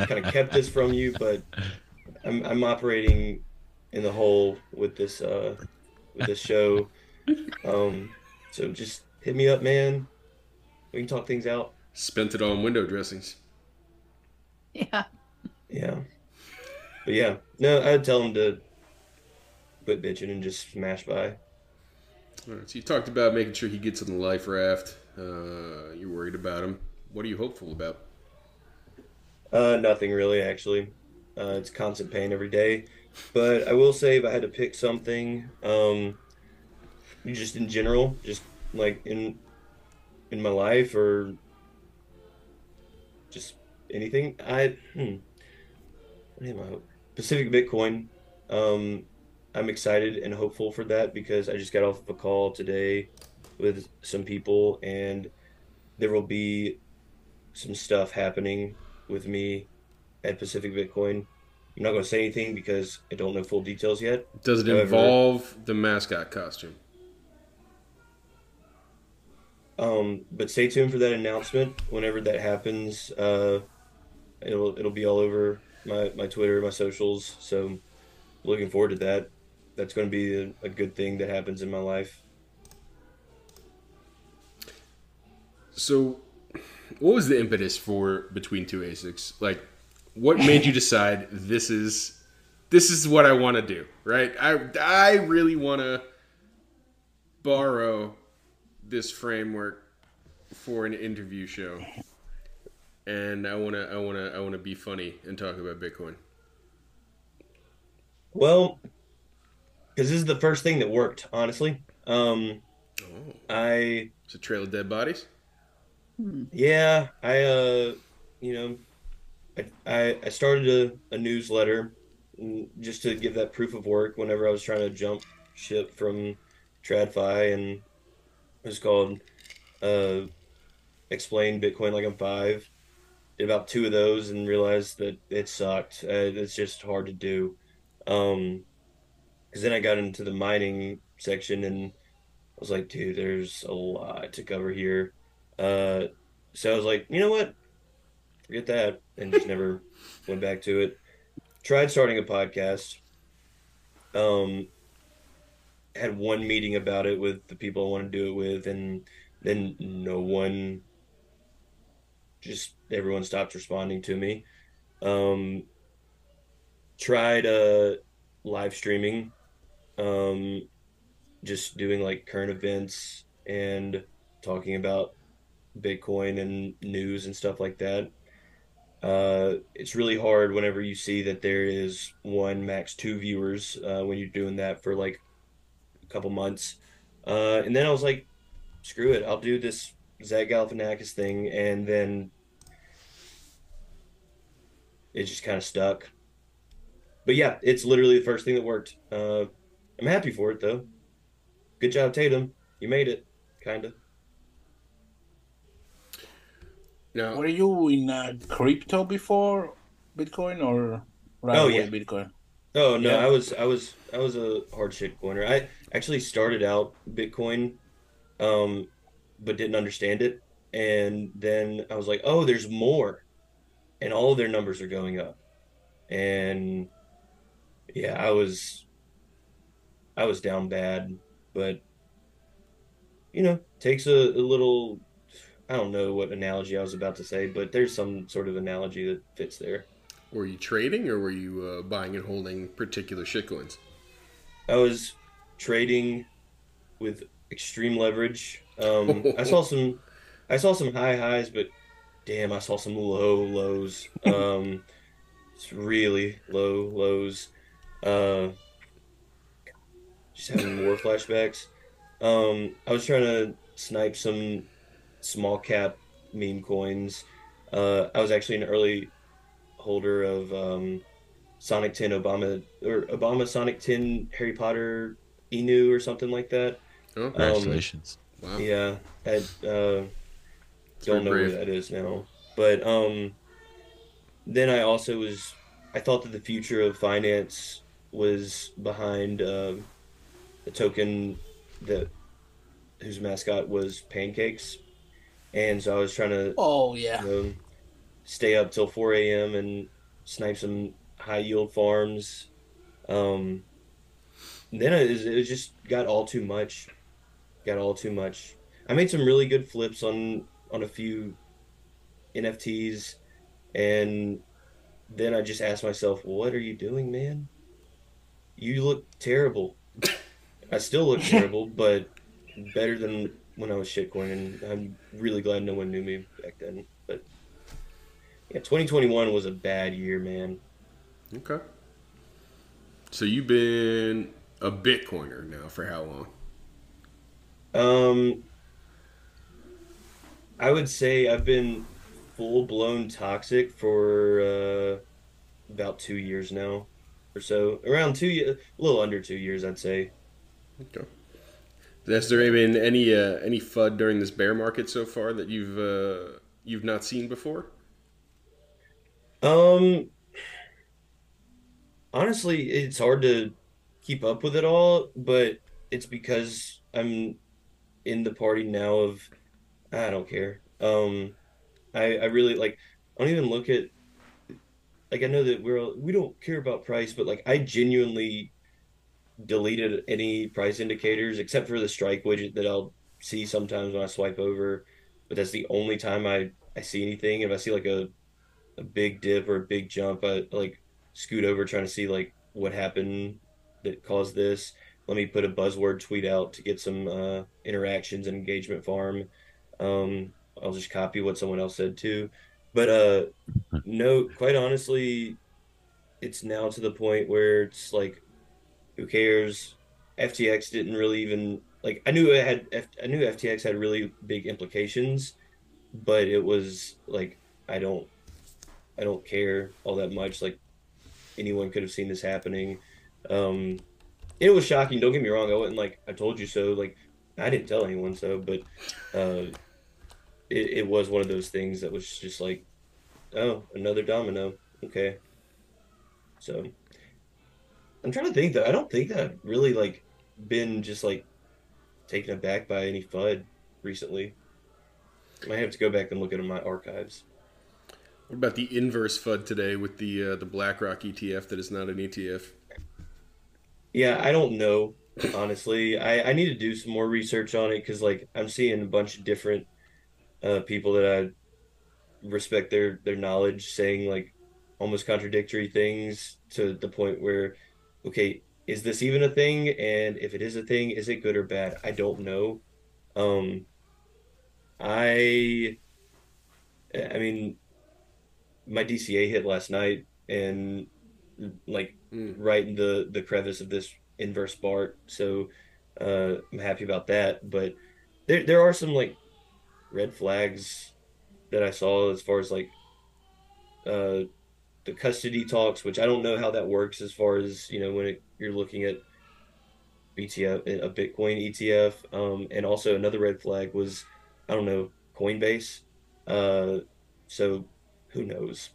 kind of kept this from you, but I'm I'm operating in the hole with this uh with this show. Um, so just hit me up, man. We can talk things out. Spent it all on window dressings. Yeah. Yeah. But yeah, no, I'd tell him to quit bitching and just smash buy. All right, so you talked about making sure he gets on the life raft. Uh, you're worried about him. What are you hopeful about? Uh, nothing really, actually. Uh, it's constant pain every day. But I will say, if I had to pick something, um, just in general, just like in in my life or just anything, I hmm, what am I? Pacific Bitcoin. Um, I'm excited and hopeful for that because I just got off of a call today with some people, and there will be some stuff happening with me at Pacific Bitcoin. I'm not going to say anything because I don't know full details yet. Does it However- involve the mascot costume? Um, but stay tuned for that announcement. Whenever that happens, uh, it'll it'll be all over my, my Twitter, my socials. So looking forward to that. That's going to be a, a good thing that happens in my life. So, what was the impetus for between two ASICs? Like, what made you decide this is this is what I want to do? Right? I I really want to borrow this framework for an interview show, and I wanna I wanna I wanna be funny and talk about Bitcoin. Well, because this is the first thing that worked. Honestly, um, Oh, I it's a trail of dead bodies. yeah, I uh, you know, I I, I started a, a newsletter just to give that proof of work whenever I was trying to jump ship from TradFi, and it was called uh, "Explain Bitcoin Like I'm Five. Did about two of those and realized that it sucked. Uh, it's just hard to do. Um, because then I got into the mining section and I was like, dude, there's a lot to cover here. Uh, so I was like, you know what? Forget that, and just never went back to it. Tried starting a podcast. Um, had one meeting about it with the people I want to do it with, and then no one. Just everyone stopped responding to me. Um, tried uh live streaming, um, just doing like current events and talking about Bitcoin and news and stuff like that. Uh, it's really hard whenever you see that there is one max two viewers uh, when you're doing that for like a couple months. Uh, and then I was like, screw it, I'll do this Zach Galifianakis thing, and then it just kind of stuck. But yeah, it's literally the first thing that worked. Uh, I'm happy for it though. Good job, Tatum. You made it, kind of. Now, Were you in uh, crypto before Bitcoin or right Oh, away yeah. Bitcoin? Oh no, Yeah. I was I was I was a hard shit coiner. I actually started out Bitcoin, um, but didn't understand it, and then I was like, oh, there's more, and all of their numbers are going up, and yeah, I was I was down bad, but you know, takes a, a little. I don't know what analogy I was about to say, but there's some sort of analogy that fits there. were you trading or were you uh, buying and holding particular shitcoins? I was trading with extreme leverage. Um, I saw some, I saw some high highs, but damn, I saw some low lows. Um, it's really low lows. Uh, just having more flashbacks. Um, I was trying to snipe some small cap meme coins. Uh, I was actually an early holder of um, Sonic 10 Obama or Obama Sonic 10 Harry Potter Inu or something like that. Oh, Congratulations. wow. Yeah, I uh, don't very know where that is now. But um, then I also was I thought that the future of finance was behind uh, the token that whose mascot was pancakes, and so I was trying to Oh yeah. you know, stay up till 4 a.m. and snipe some high yield farms. Um, then it, it just got all too much. Got all too much. I made some really good flips on on a few NFTs, and then I just asked myself, "What are you doing, man? You look terrible." I still look terrible, but better than when I was shitcoining. I'm really glad no one knew me back then. But yeah, 2021 was a bad year, man. Okay. So you've been a Bitcoiner now for how long? Um, I would say I've been full blown toxic for uh, about two years now, or so. Around two years, a little under two years, I'd say. Okay. Has there been any uh, any FUD during this bear market so far that you've uh, you've not seen before? Um, honestly, it's hard to keep up with it all, but it's because I'm in the party now of I don't care. Um, I I really like I don't even look at like I know that we're we don't care about price, but like I genuinely deleted any price indicators except for the strike widget that I'll see sometimes when I swipe over, but that's the only time I I see anything. If I see like a a big dip or a big jump, I like scoot over trying to see like what happened that caused this. Let me put a buzzword tweet out to get some uh, interactions and engagement farm. Um, I'll just copy what someone else said too. But uh, no, quite honestly, it's now to the point where it's like, who cares? FTX didn't really even like I knew it had F, I knew FTX had really big implications, but it was like I don't I don't care all that much. Like anyone could have seen this happening. Um, it was shocking. Don't get me wrong. I wasn't like I told you so. Like I didn't tell anyone so, but uh, it, it was one of those things that was just like, oh, another domino. Okay. So I'm trying to think that I don't think that I've really like been just like taken aback by any FUD recently. I might have to go back and look at my archives. What about the inverse FUD today with the uh, the BlackRock ETF that is not an ETF? Yeah, I don't know honestly. I I need to do some more research on it because like I'm seeing a bunch of different uh, people that I respect their their knowledge saying like almost contradictory things to the point where okay, is this even a thing? And if it is a thing, is it good or bad? I don't know. Um, I, I mean, my DCA hit last night, and like Mm. right in the the crevice of this inverse BART. So uh, I'm happy about that. But there there are some like red flags that I saw as far as like uh, the custody talks, which I don't know how that works as far as you know when it, you're looking at ETF a Bitcoin ETF. Um, and also another red flag was I don't know Coinbase. Uh, so who knows?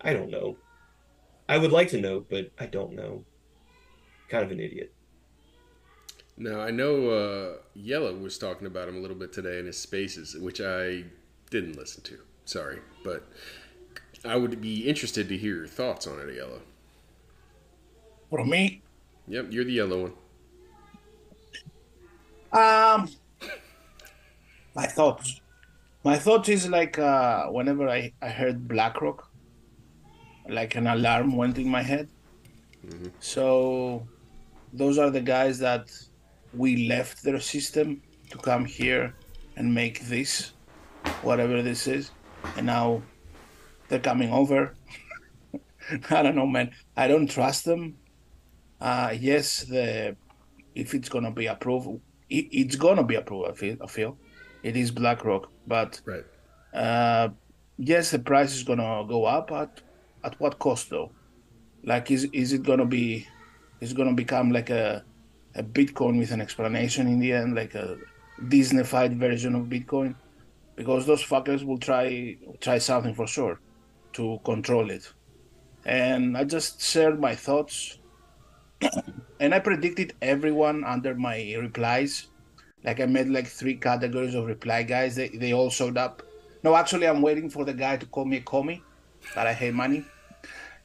I don't know. I would like to know, but I don't know. Kind of an idiot. Now I know uh, Yellow was talking about him a little bit today in his spaces, which I didn't listen to. Sorry, but I would be interested to hear your thoughts on it, Yellow. For me, Yep, you're the yellow one. Um, my thoughts. My thoughts is like uh, whenever I, I heard BlackRock, like an alarm went in my head. So those are the guys that we left their system to come here and make this, whatever this is, and now they're coming over. I don't know, man. I don't trust them. Uh, yes, the if it's gonna be approved, it, it's gonna be approved. I feel, I feel it is BlackRock, but Right. uh, yes, the price is gonna go up. At at what cost though? Like, is is it gonna be? Is gonna become like a a Bitcoin with an explanation in the end, like a Disneyfied version of Bitcoin? Because those fuckers will try try something for sure to control it. And I just shared my thoughts, and I predicted everyone under my replies. Like I made like three categories of reply guys. They they all showed up. No, actually, I'm waiting for the guy to call me a commie, that I hate money.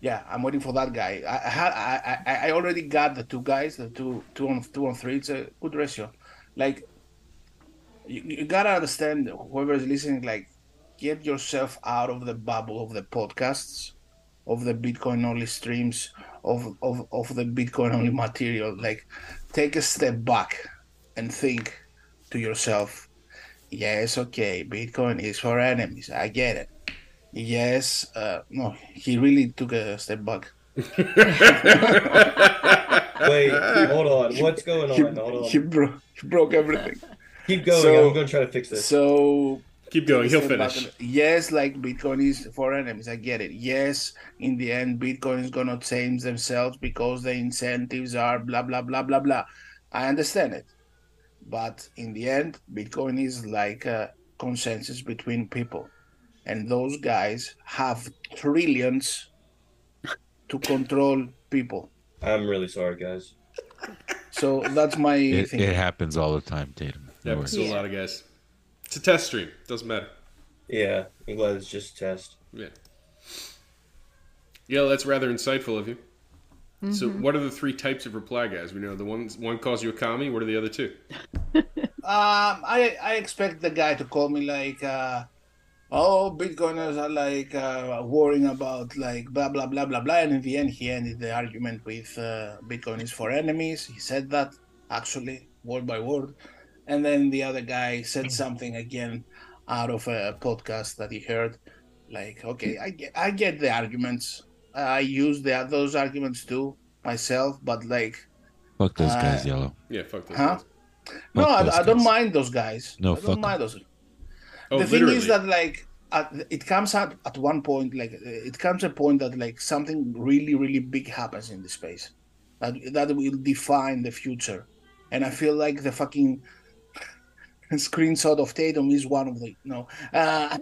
Yeah, I'm waiting for that guy. I I, had, I, I already got the two guys, the two two on two on three. It's a good ratio. Like you, you gotta understand, whoever is listening, like get yourself out of the bubble of the podcasts, of the Bitcoin only streams, of of of the Bitcoin only material. Like take a step back and think to yourself, yes, okay, Bitcoin is for enemies. I get it. Yes, uh, no, he really took a step back. Wait, hold on. What's going He, on? He, bro- he broke everything. Keep going. So- I'm going to try to fix this. So Keep going. He'll finish. and- Yes, like Bitcoin is for enemies. I get it. Yes, in the end, Bitcoin is gonna change themselves because the incentives are blah blah blah blah blah. I understand it, but in the end, Bitcoin is like a consensus between people, and those guys have trillions to control people. I'm really sorry, guys. So that's my It, thing. it happens all the time, Tatum. No That worries. happens to a lot of guys. It's a test stream. Doesn't matter. Yeah, I'm glad it's just a test. Yeah. Yeah, that's rather insightful of you. So, what are the three types of reply guys? We know the ones one calls you a commie. What are the other two? Um, I I expect the guy to call me like, uh, oh, Bitcoiners are like uh, worrying about like blah blah blah blah blah, and in the end, he ended the argument with uh, Bitcoin is for enemies. He said that actually word by word, and then the other guy said something again out of a podcast that he heard. Like, okay, I get I get the arguments. I use the those arguments too myself, but like Fuck those guys, Uh, yellow. Yeah, fuck those Huh? guys. No, Fuck I, those I don't guys. mind those guys. No, I fuck don't 'em. mind those. Oh, the thing is that like at, it comes at, at one point like uh, it comes a point that like something really really big happens in the space that that will define the future. And i feel like the fucking screenshot of tatum is one of the you know uh,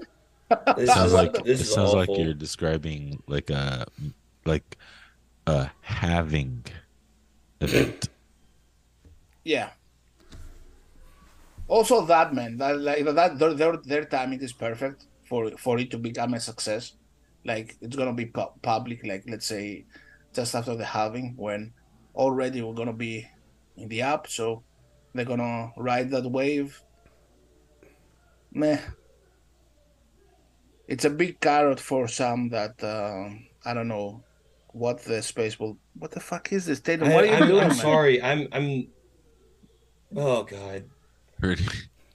This sounds like this it is sounds like you're describing like a like a halving event. yeah also that man that like that their, their their timing is perfect for for it to become a success like it's gonna be pu- public like let's say just after the halving when already we're gonna be in the app so they're gonna ride that wave meh it's a big carrot for some that um i don't know what the space will what the fuck is this Tatum? I, what are you am doing I'm man? sorry. I'm I'm. Oh God. Pretty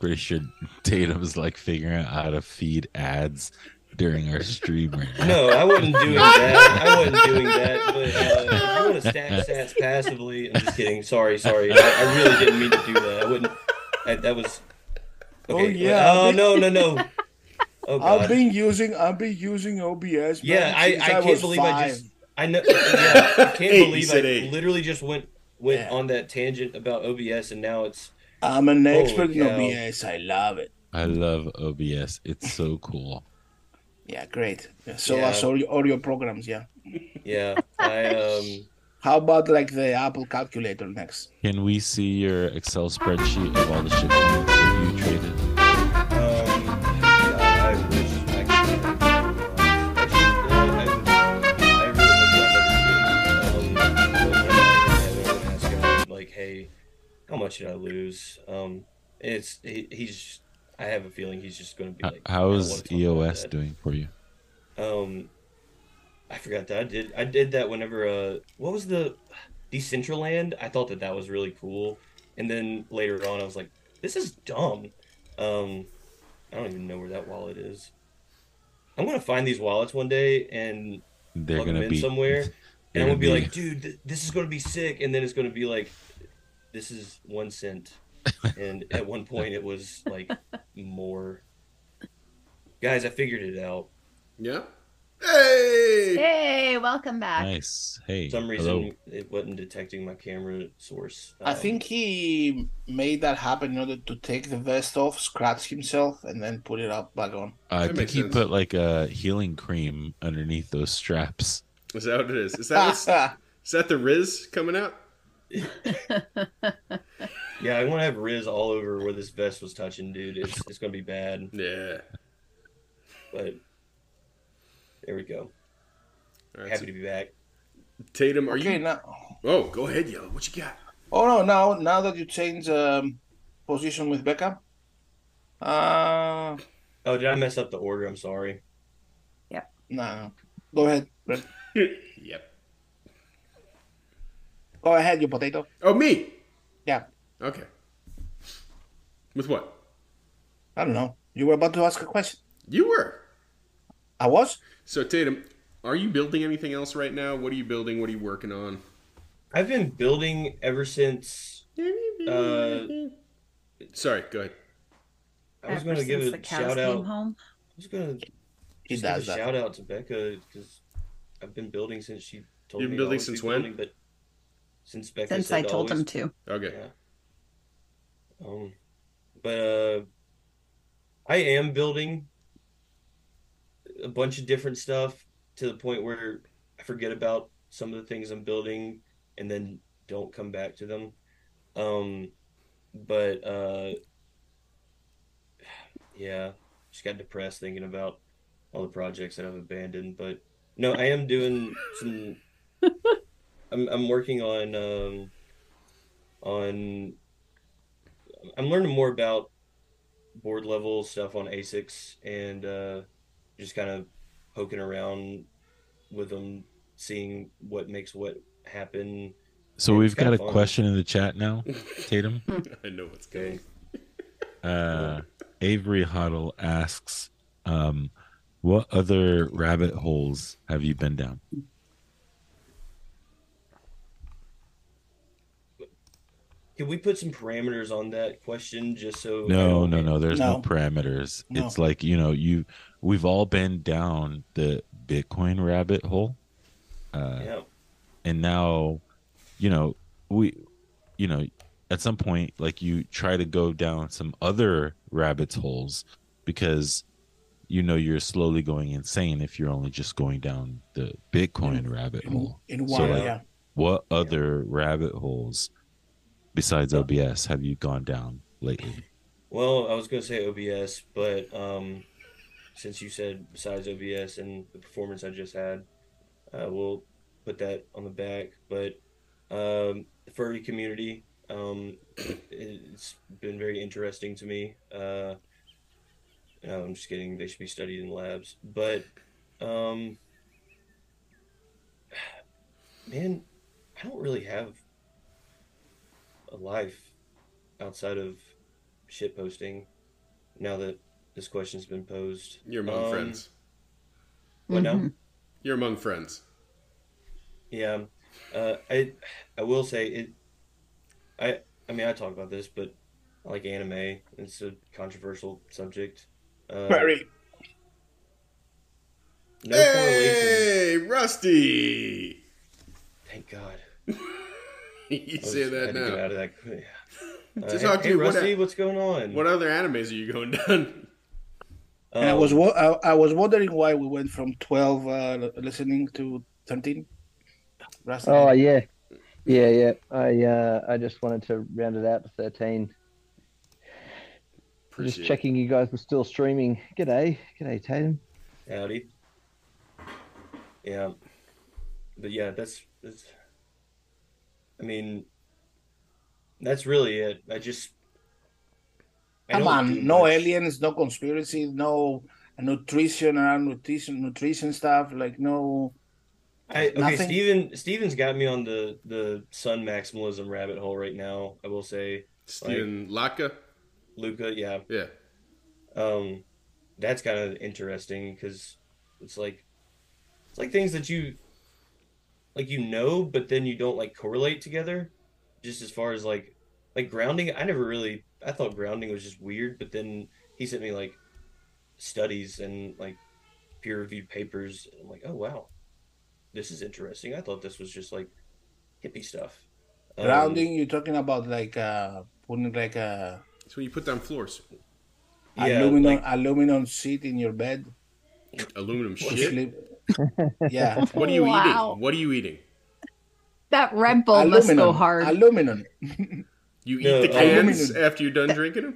pretty sure Tatum's like figuring out how to feed ads during our stream right now. No, I wasn't doing that. I wasn't doing that. But uh, if you want to stack sats passively, I'm just kidding. Sorry, sorry. I, I really didn't mean to do that. I wouldn't. I, that was. Oh, yeah, Oh no no no. Oh I've been using I've been using OBS. Yeah, man, I, I can't was believe I just I know. Yeah, I can't Eight, believe I eight. literally just went went Yeah. on that tangent about OBS, and now it's I'm an Holy expert in cow. OBS. I love it. I love OBS. It's so cool. Yeah, great. So Yeah. as audio, audio programs, yeah. yeah. I um. How about like the Apple calculator next? Can we see your Excel spreadsheet of all the shit how much did I lose? Um, it's he, he's. I have a feeling he's just going to be like. How is wanna talk about EOS doing for you? Um, I forgot that I did. I did that whenever. Uh, what was the Decentraland? I thought that that was really cool, and then later on, I was like, this is dumb. Um, I don't even know where that wallet is. I'm gonna find these wallets one day and They're plug them in be somewhere, and I'm gonna be gonna like, dude, th- this is gonna be sick, and then it's gonna be like, this is one cent, and at one point it was like more. Guys, I figured it out. Yeah. Hey. Hey, welcome back. nice. Hey, For some reason hello. it wasn't detecting my camera source. I Um, think he made that happen in order to take the vest off, scratch himself, and then put it up back on. I That think he sense. put like a healing cream underneath those straps. Is that what it is? Is that is that the Riz coming out? Yeah, I want to have Riz all over where this vest was touching, dude. It's it's gonna be bad, Yeah. but there we go. All right. Happy So, to be back. Tatum, are okay, you? now. Oh, go ahead, yellow. What you got? Oh no! Now, now that you change um, position with Becca, uh, Oh, did I mess up the order? I'm sorry. Yep. No. Go ahead, Yep. Go ahead, you potato. Oh, me. Yeah. Okay. With what? I don't know. You were about to ask a question. You were. I was. So Tatum, are you building anything else right now? What are you building? What are you working on? I've been building ever since. Uh, Sorry, go ahead. I was going to give since a the cows shout came out. home. I was going to He just does give a that. shout out to Becca because I've been building since she told me. You've been building since when? building, but since Becca Since said I to told always him to. Okay. Yeah. Um, but uh, I am building a bunch of different stuff to the point where I forget about some of the things I'm building and then don't come back to them. Um, but uh, yeah, just got depressed thinking about all the projects that I've abandoned. But no, I am doing some. I'm I'm working on um, on I'm learning more about board level stuff on ASICs and uh, just kind of poking around with them, seeing what makes what happen. So It's we've got a fun. question in the chat now, Tatum. I know what's going. Uh, Avery Huddle asks, um, "What other rabbit holes have you been down?" Can we put some parameters on that question just so No, no, no. There's no, No. parameters. No. It's like you know, you we've all been down the Bitcoin rabbit hole, uh, Yeah. and now, you know, we, you know, at some point, like you try to go down some other rabbits holes because you know you're slowly going insane if you're only just going down the Bitcoin rabbit In, hole. in So, like, yeah. What other rabbit holes besides OBS have you gone down lately? Well, I was going to say OBS, but um, since you said besides OBS and the performance I just had, uh, we'll put that on the back. But um, the furry community, um, it's been very interesting to me. Uh, I'm just kidding. They should be studied in labs. But, um, man, I don't really have a life outside of shit posting now that this question's been posed. You're among Um, friends. What now? Mhm. You're among friends. Yeah. Uh, I I will say it I I mean I talk about this, but I like anime. It's a controversial subject. Uh, Very. no hey, Rusty! Thank God. you I was- say I that had to get now. out of that. Yeah. Uh, To hey, talk to hey, you, what Rusty, a- what's going on? What other animes are you going down? And I Um, was I, I was wondering why we went from twelve uh, listening to thirteen. Rusty. Oh yeah, yeah, yeah. I uh, I just wanted to round it out to thirteen. Appreciate just checking you guys were still streaming. G'day, g'day Tatum. Howdy. Yeah, but yeah, that's that's. I mean, that's really it. I just. I Come on, no much. aliens, no conspiracy, no nutrition around nutrition, nutrition stuff. Like no. I, okay, Nothing? Steven. Steven's got me on the the sun maximalism rabbit hole right now. I will say, Steven Laka? Luca. Yeah, Yeah. um, that's kind of interesting because it's like it's like things that you like you know, but then you don't like correlate together. Just as far as like like grounding, I never really I thought grounding was just weird, but then he sent me like studies and like peer reviewed papers. And I'm like, oh wow, this is interesting. I thought this was just like hippie stuff. Um, Grounding, you're talking about like uh putting like a It's when you put down floors. yeah, aluminum like- aluminum seat in your bed. Aluminum or shit. sleep. Yeah. What are you Wow. eating? What are you eating? That Red Bull must go hard. Aluminum. You eat No, the cans aluminum. after you're done drinking them?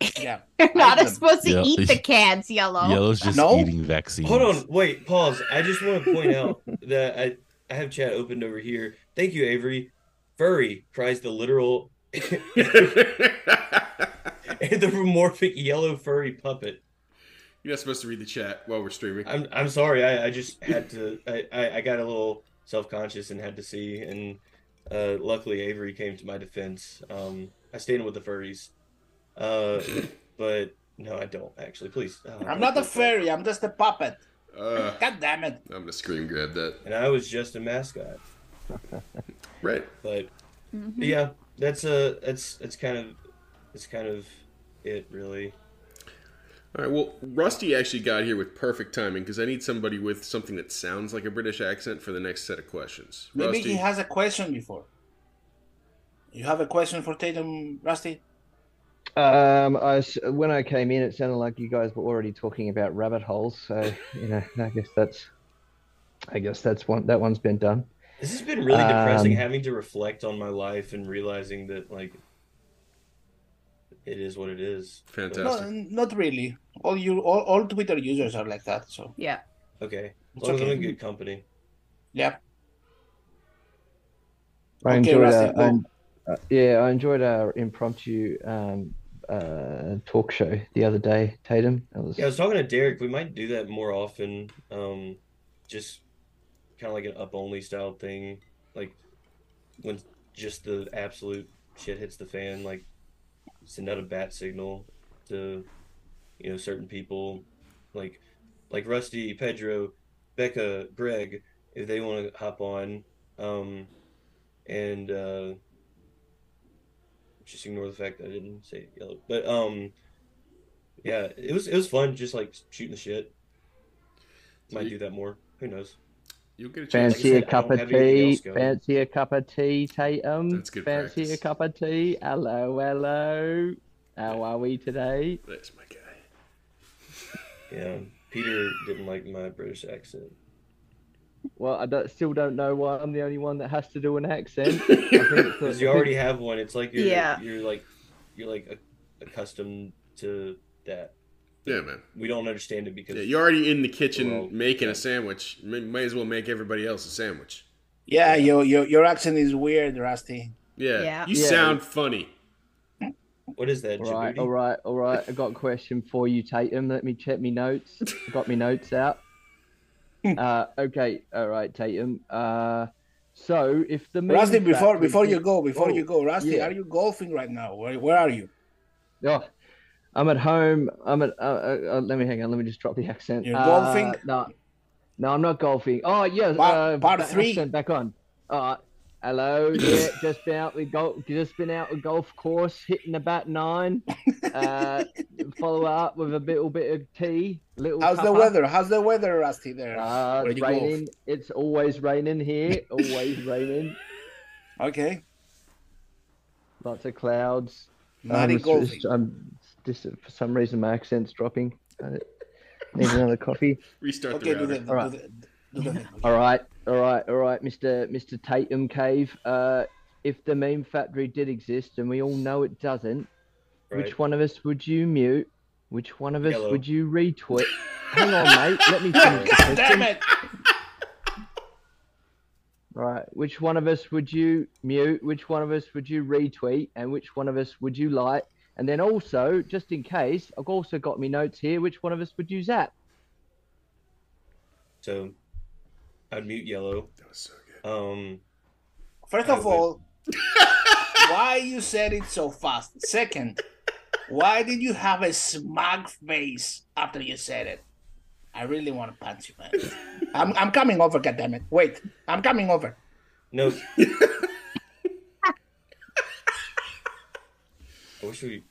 Yeah. You're not supposed to Yeah. eat the cans, yellow. Yellow's just No? eating vaccines. Hold on, wait, pause. I just want to point out that I I have chat opened over here. Thank you, Avery. Furry cries the literal anthropomorphic yellow furry puppet. You're not supposed to read the chat while we're streaming. I'm I'm sorry. I, I just had to. I, I, I got a little self conscious and had to see. And uh, luckily, Avery came to my defense. Um, I stayed in with the furries. Uh, but no, I don't actually. Please. uh, I'm not a fairy, I'm just a puppet. Uh, God damn it. I'm gonna scream grab that. And I was just a mascot. Right. But Mhm. Yeah, that's uh that's that's kind of that's kind of it really. All right. Well, Rusty actually got here with perfect timing because I need somebody with something that sounds like a British accent for the next set of questions. Maybe Rusty. he has a question before. You have a question for Tatum, Rusty? Um, I s- when I came in, it sounded like you guys were already talking about rabbit holes. So you know, I guess that's, I guess that's one that one's been done. This has been really depressing Um, having to reflect on my life and realizing that like it is what it is. But- Fantastic. No, not really. All you, all, all Twitter users are like that. So Yeah. Okay. As It's long as I'm in good company. yeah. I Okay, enjoyed, Rusty, uh, go. I, uh, yeah, I enjoyed our impromptu um, uh, talk show the other day, Tatum. That was Yeah, I was talking to Derek. We might do that more often. Um, just kind of like an up only style thing, like when just the absolute shit hits the fan. Like send out a bat signal to you know certain people, like like Rusty, Pedro, Becca, Greg, if they want to hop on. Um, and uh, just ignore the fact that I didn't say yellow. But um, yeah, it was it was fun, just like shooting the shit. Might do that more. Who knows? You'll get a chance. Fancy a cup of tea? Fancy a cup of tea, Tatum? That's good Fancy practice. a cup of tea? Hello, hello. How are we today? That's my guy. Yeah, Peter didn't like my British accent. Well, I don't, still don't know why I'm the only one that has to do an accent. I think that- Because you already have one. It's like you're Yeah. you're like you're like accustomed to that. Yeah, man. We don't understand it because Yeah, you're already in the kitchen Well, making yeah. a sandwich. May, may as well make everybody else a sandwich. Yeah, your your your accent is weird, Rusty. Yeah. Yeah. You Yeah. sound funny. what is that? All right, Djibouti? all right, all right. I got a question for you, Tatum. Let me check me notes. I got me notes out. Uh, okay, all right, Tatum. Uh, so if the Rusty, before before you go, before Oh, you go, Rusty, yeah. are you golfing right now? Where where are you? Oh, I'm at home. I'm at. Uh, uh, uh, let me hang on. Let me just drop the accent. You're Uh, golfing? No, no, I'm not golfing. Oh yes, Part- uh, part three. accent back on. Uh, hello. Yeah, just been out with golf. Just been out with golf course, hitting about nine. Uh, follow up with a little bit of tea. Little. How's the weather? How's the weather, Rusty? There. Uh, it's you golf? raining. It's always raining here. Always raining. Okay. Lots of clouds. Not Um, in golfing. I'm just for some reason my accent's dropping. I need another coffee. Restart Okay, the do router. the, do Alright. the, do the thing. All right, all right, all right, Mister Mister Tatum Cave. Uh, if the meme factory did exist, and we all know it doesn't, Right. which one of us would you mute? Which one of us Yellow. would you retweet? Hang on, mate. Let me finish the God damn it! Right. Which one of us would you mute? Which one of us would you retweet? And which one of us would you like? And then also, just in case, I've also got me notes here. Which one of us would you zap? So I'd mute yellow. That was so good. Um, First of would- all, why you said it so fast? Second, why did you have a smug face after you said it? I really want to punch you, man. I'm I'm coming over, goddammit. Wait, I'm coming over. no. I wish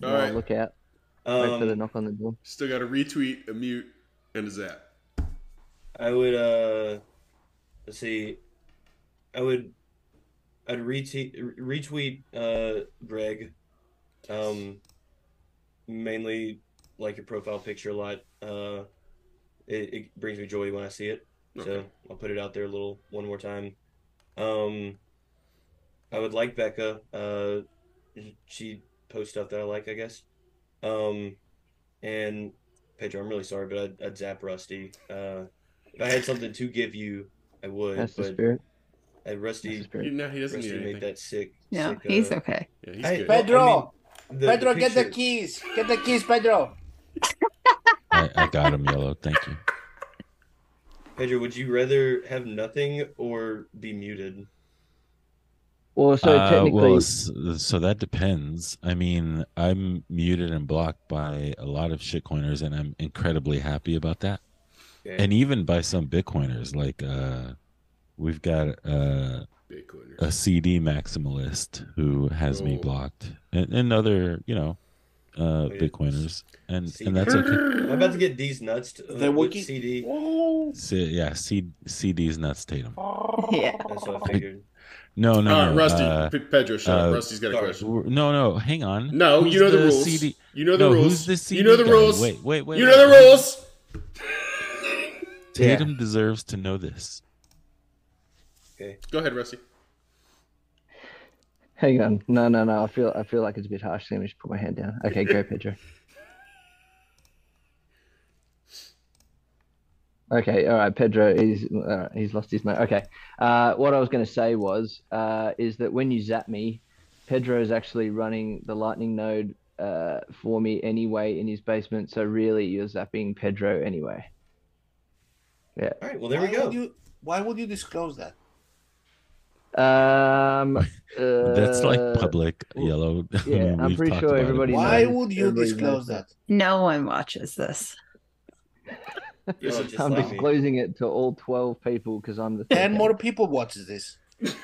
we. All Oh. Look out. Wait for the Um, knock on the door. Still got a retweet, a mute, and a zap. I would. Uh, let's see. I would. I'd retweet retweet uh Greg. Um, mainly like your profile picture a lot. Uh, it, it brings me joy when I see it. So Okay. I'll put it out there a little one more time. Um, I would like Becca. Uh, she posts stuff that I like, I guess. Um, and Pedro, I'm really sorry, but I'd, I'd zap Rusty. Uh, if I had something to give you, I would. That's the but spirit. uh, That's Rusty, the spirit. You know, he doesn't Rusty need made that sick. No, sick, he's uh, okay. Yeah, he's Hey, good. Well, I Pedro, mean, the- Pedro, the get the keys. Get the keys, Pedro. I, I got him yellow. Thank you. Pedro, would you rather have nothing or be muted? Well, so Uh, technically, well, so that depends. I mean, I'm muted and blocked by a lot of shitcoiners, and I'm incredibly happy about that. Okay. And even by some Bitcoiners, like uh, we've got uh, Bitcoiners. a CD maximalist who has me Oh. blocked, and, and other, you know, uh, Wait, Bitcoiners, and CD. and that's okay. I'm about to get these nuts. To, The wiki- CD? C- yeah, C- CD's nuts, Tatum. Yeah. That's what I figured. No, no, All right, no. Rusty. uh, Pedro, shut up. uh, Rusty's got a question. no, no. Hang on. No, Who's you know the, rules. CD? You know the no, rules. who's the CD you know the guy? rules. Wait, wait, wait. you wait. know the rules. Tatum deserves to know this. Okay. Go ahead, Rusty. hang on. No, no, no. I feel, I feel like it's a bit harsh. Let me just put my hand down. Okay, go, Pedro. Okay, all right, Pedro. He's all right, he's lost his note. Okay, uh, what I was going to say was, uh, is that when you zap me, Pedro is actually running the Lightning node uh, for me anyway in his basement. So really, you're zapping Pedro anyway. Yeah. All right. Well, there we go. Would you, why would you disclose that? Um, That's like uh, public yellow. yeah, I'm pretty sure about it. everybody Why knows- would you everybody disclose knows that? No one watches this. Yes, it- just I'm like me. disclosing it to all 12 people because I'm the Ten third more people watches this.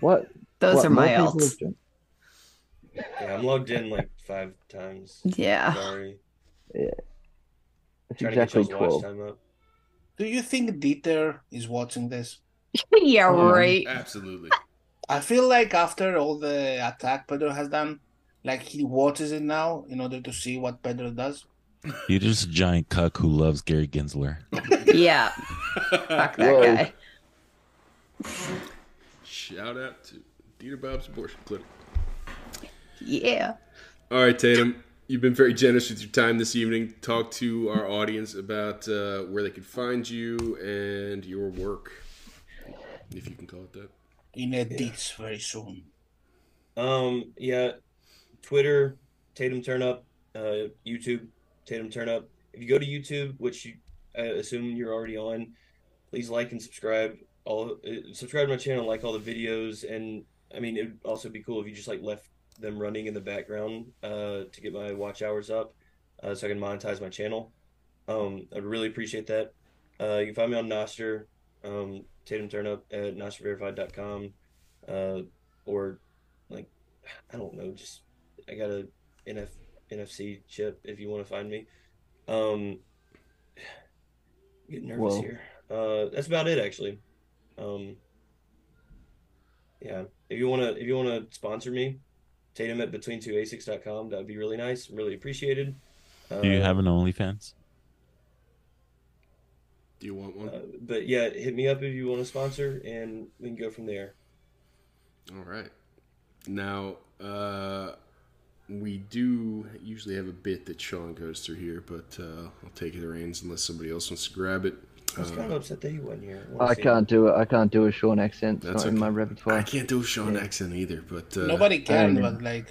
What? Those What, are my more people alts. have joined? Yeah, I'm logged in like five times. Yeah. Sorry. It's Trying to get exactly y'all's watch 12. time up. Do you think Dieter is watching this? yeah, Oh, right. Absolutely. I feel like after all the attack Pedro has done, like he watches it now in order to see what Pedro does. You're just a giant cuck who loves Gary Gensler. Yeah. Fuck that Whoa. guy. Shout out to Dieter Bob's abortion clinic. Yeah. All right, Tatum. You've been very generous with your time this evening. Talk to our audience about uh, where they can find you and your work, if you can call it that. In edits very soon. Um, yeah, Twitter, Tatum Turnup, uh, YouTube, Tatum Turnup. If you go to YouTube, which you I assume you're already on, please like and subscribe. All uh, subscribe to my channel, like all the videos, and I mean it'd also be cool if you just like left them running in the background uh, to get my watch hours up, uh, so I can monetize my channel. Um, I'd really appreciate that. Uh, you can find me on Nostr, um, Tatum Turnup at nostrverified.com, uh, or like I don't know, just I got a NF NFC chip if you want to find me. Um, getting nervous Whoa. here. Uh, that's about it actually. Um, yeah, if you wanna if you wanna sponsor me, Tatum at between2asics.com. That would be really nice. Really appreciated. Uh, Do you have an OnlyFans? Do you want one? uh, but yeah, hit me up if you want to sponsor, and we can go from there. All right. Now, uh, we do usually have a bit that Sean goes through here, but uh, I'll take the reins unless somebody else wants to grab it. I was kind of Uh, upset that he wasn't here. wanna I can't do it. I can't do a Sean accent. It's That's not in okay. my I can't do a Sean accent either, but uh, Nobody can, but like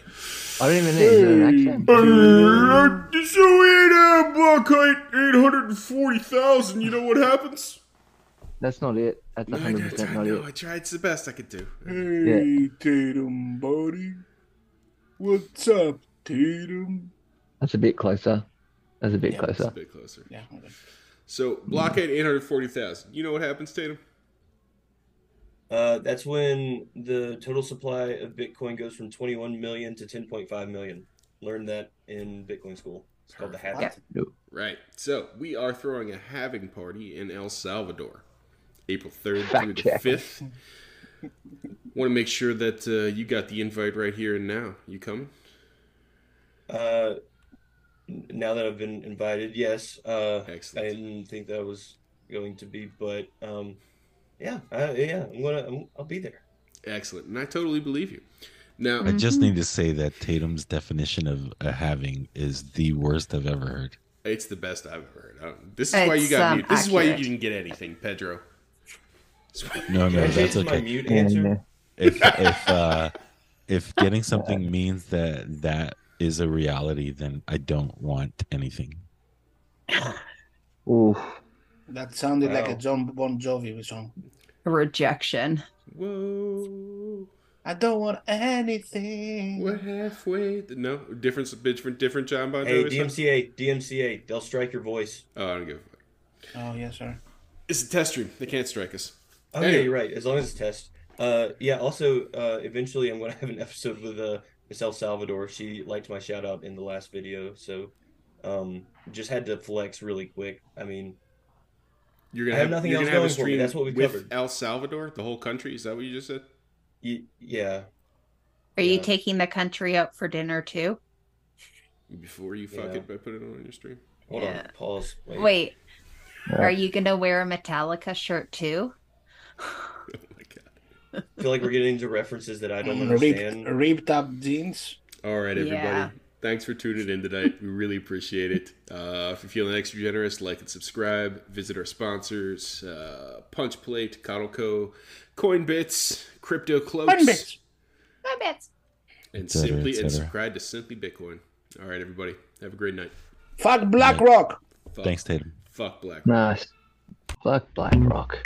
I don't even need an accent. Uh, so we had a block height eight hundred and forty thousand. You know what happens? That's not it. That's I, hundred I, percent I not know. it. I tried. It's the best I could do. Hey Tatum buddy. What's up, Tatum? That's a bit closer. That's a bit Yeah, It's a closer. bit closer. Yeah, okay. So block height eight hundred forty thousand. You know what happens, Tatum? Uh, that's when the total supply of Bitcoin goes from 21 million to 10.5 million. Learned that in Bitcoin school. It's called the halving. What? Right. So we are throwing a halving party in El Salvador, April 3rd Fact through the 5th. Want to make sure that uh, you got the invite right here and now. You coming? Uh, now that I've been invited, yes. Uh, I didn't think that was going to be, but um, yeah, uh, yeah, I'm gonna, I'm, I'll be there. Excellent. And I totally believe you. Now, I just need to say that Tatum's definition of a halving is the worst I've ever heard. it's the best I've ever heard. This is why you got um, mute. This is why you didn't get anything, Pedro. No, Can no, that's change my okay. mute answer? Yeah. If if uh, if getting something means that that is a reality, then I don't want anything. Oof. That sounded like a Wow. Jon Bon Jovi song. Rejection. Whoa. I don't want anything. We're halfway. No, different, different, different Jon Bon Hey, Jovi. song? DMCA, DMCA, they'll strike your voice. Oh, I don't give a fuck. Oh yes, sir. It's a test stream. They can't strike us. Oh Anyway. yeah, you're right. As long as it's test. Uh, yeah. Also, uh, eventually I'm gonna have an episode with uh Miss El Salvador. She liked my shout out in the last video, so um, just had to flex really quick. I mean, You're gonna I have have, nothing you're else gonna have a going for me. stream That's what we with covered. El Salvador, the whole country. Is that what you just said? y- yeah. Are you taking the country out for dinner too? Before you fuck Yeah. it by putting it on your stream. Hold Yeah. on. Pause. Wait. Wait, Yeah. are you gonna wear a Metallica shirt too? My god. I feel like we're getting into references that I don't understand. ripped up jeans. All right, everybody. Yeah. Thanks for tuning in tonight. We really appreciate it. Uh, if you're feeling extra generous, like and subscribe. Visit our sponsors: uh, Punch Plate, Codl.co, Coinbits, CryptoCloaks, Fun bits. My bits. and cetera, simply and subscribe to Simply Bitcoin. All right, everybody. Have a great night. Fuck BlackRock. Fuck, Thanks, Tatum. Fuck Black. Nice. Fuck BlackRock.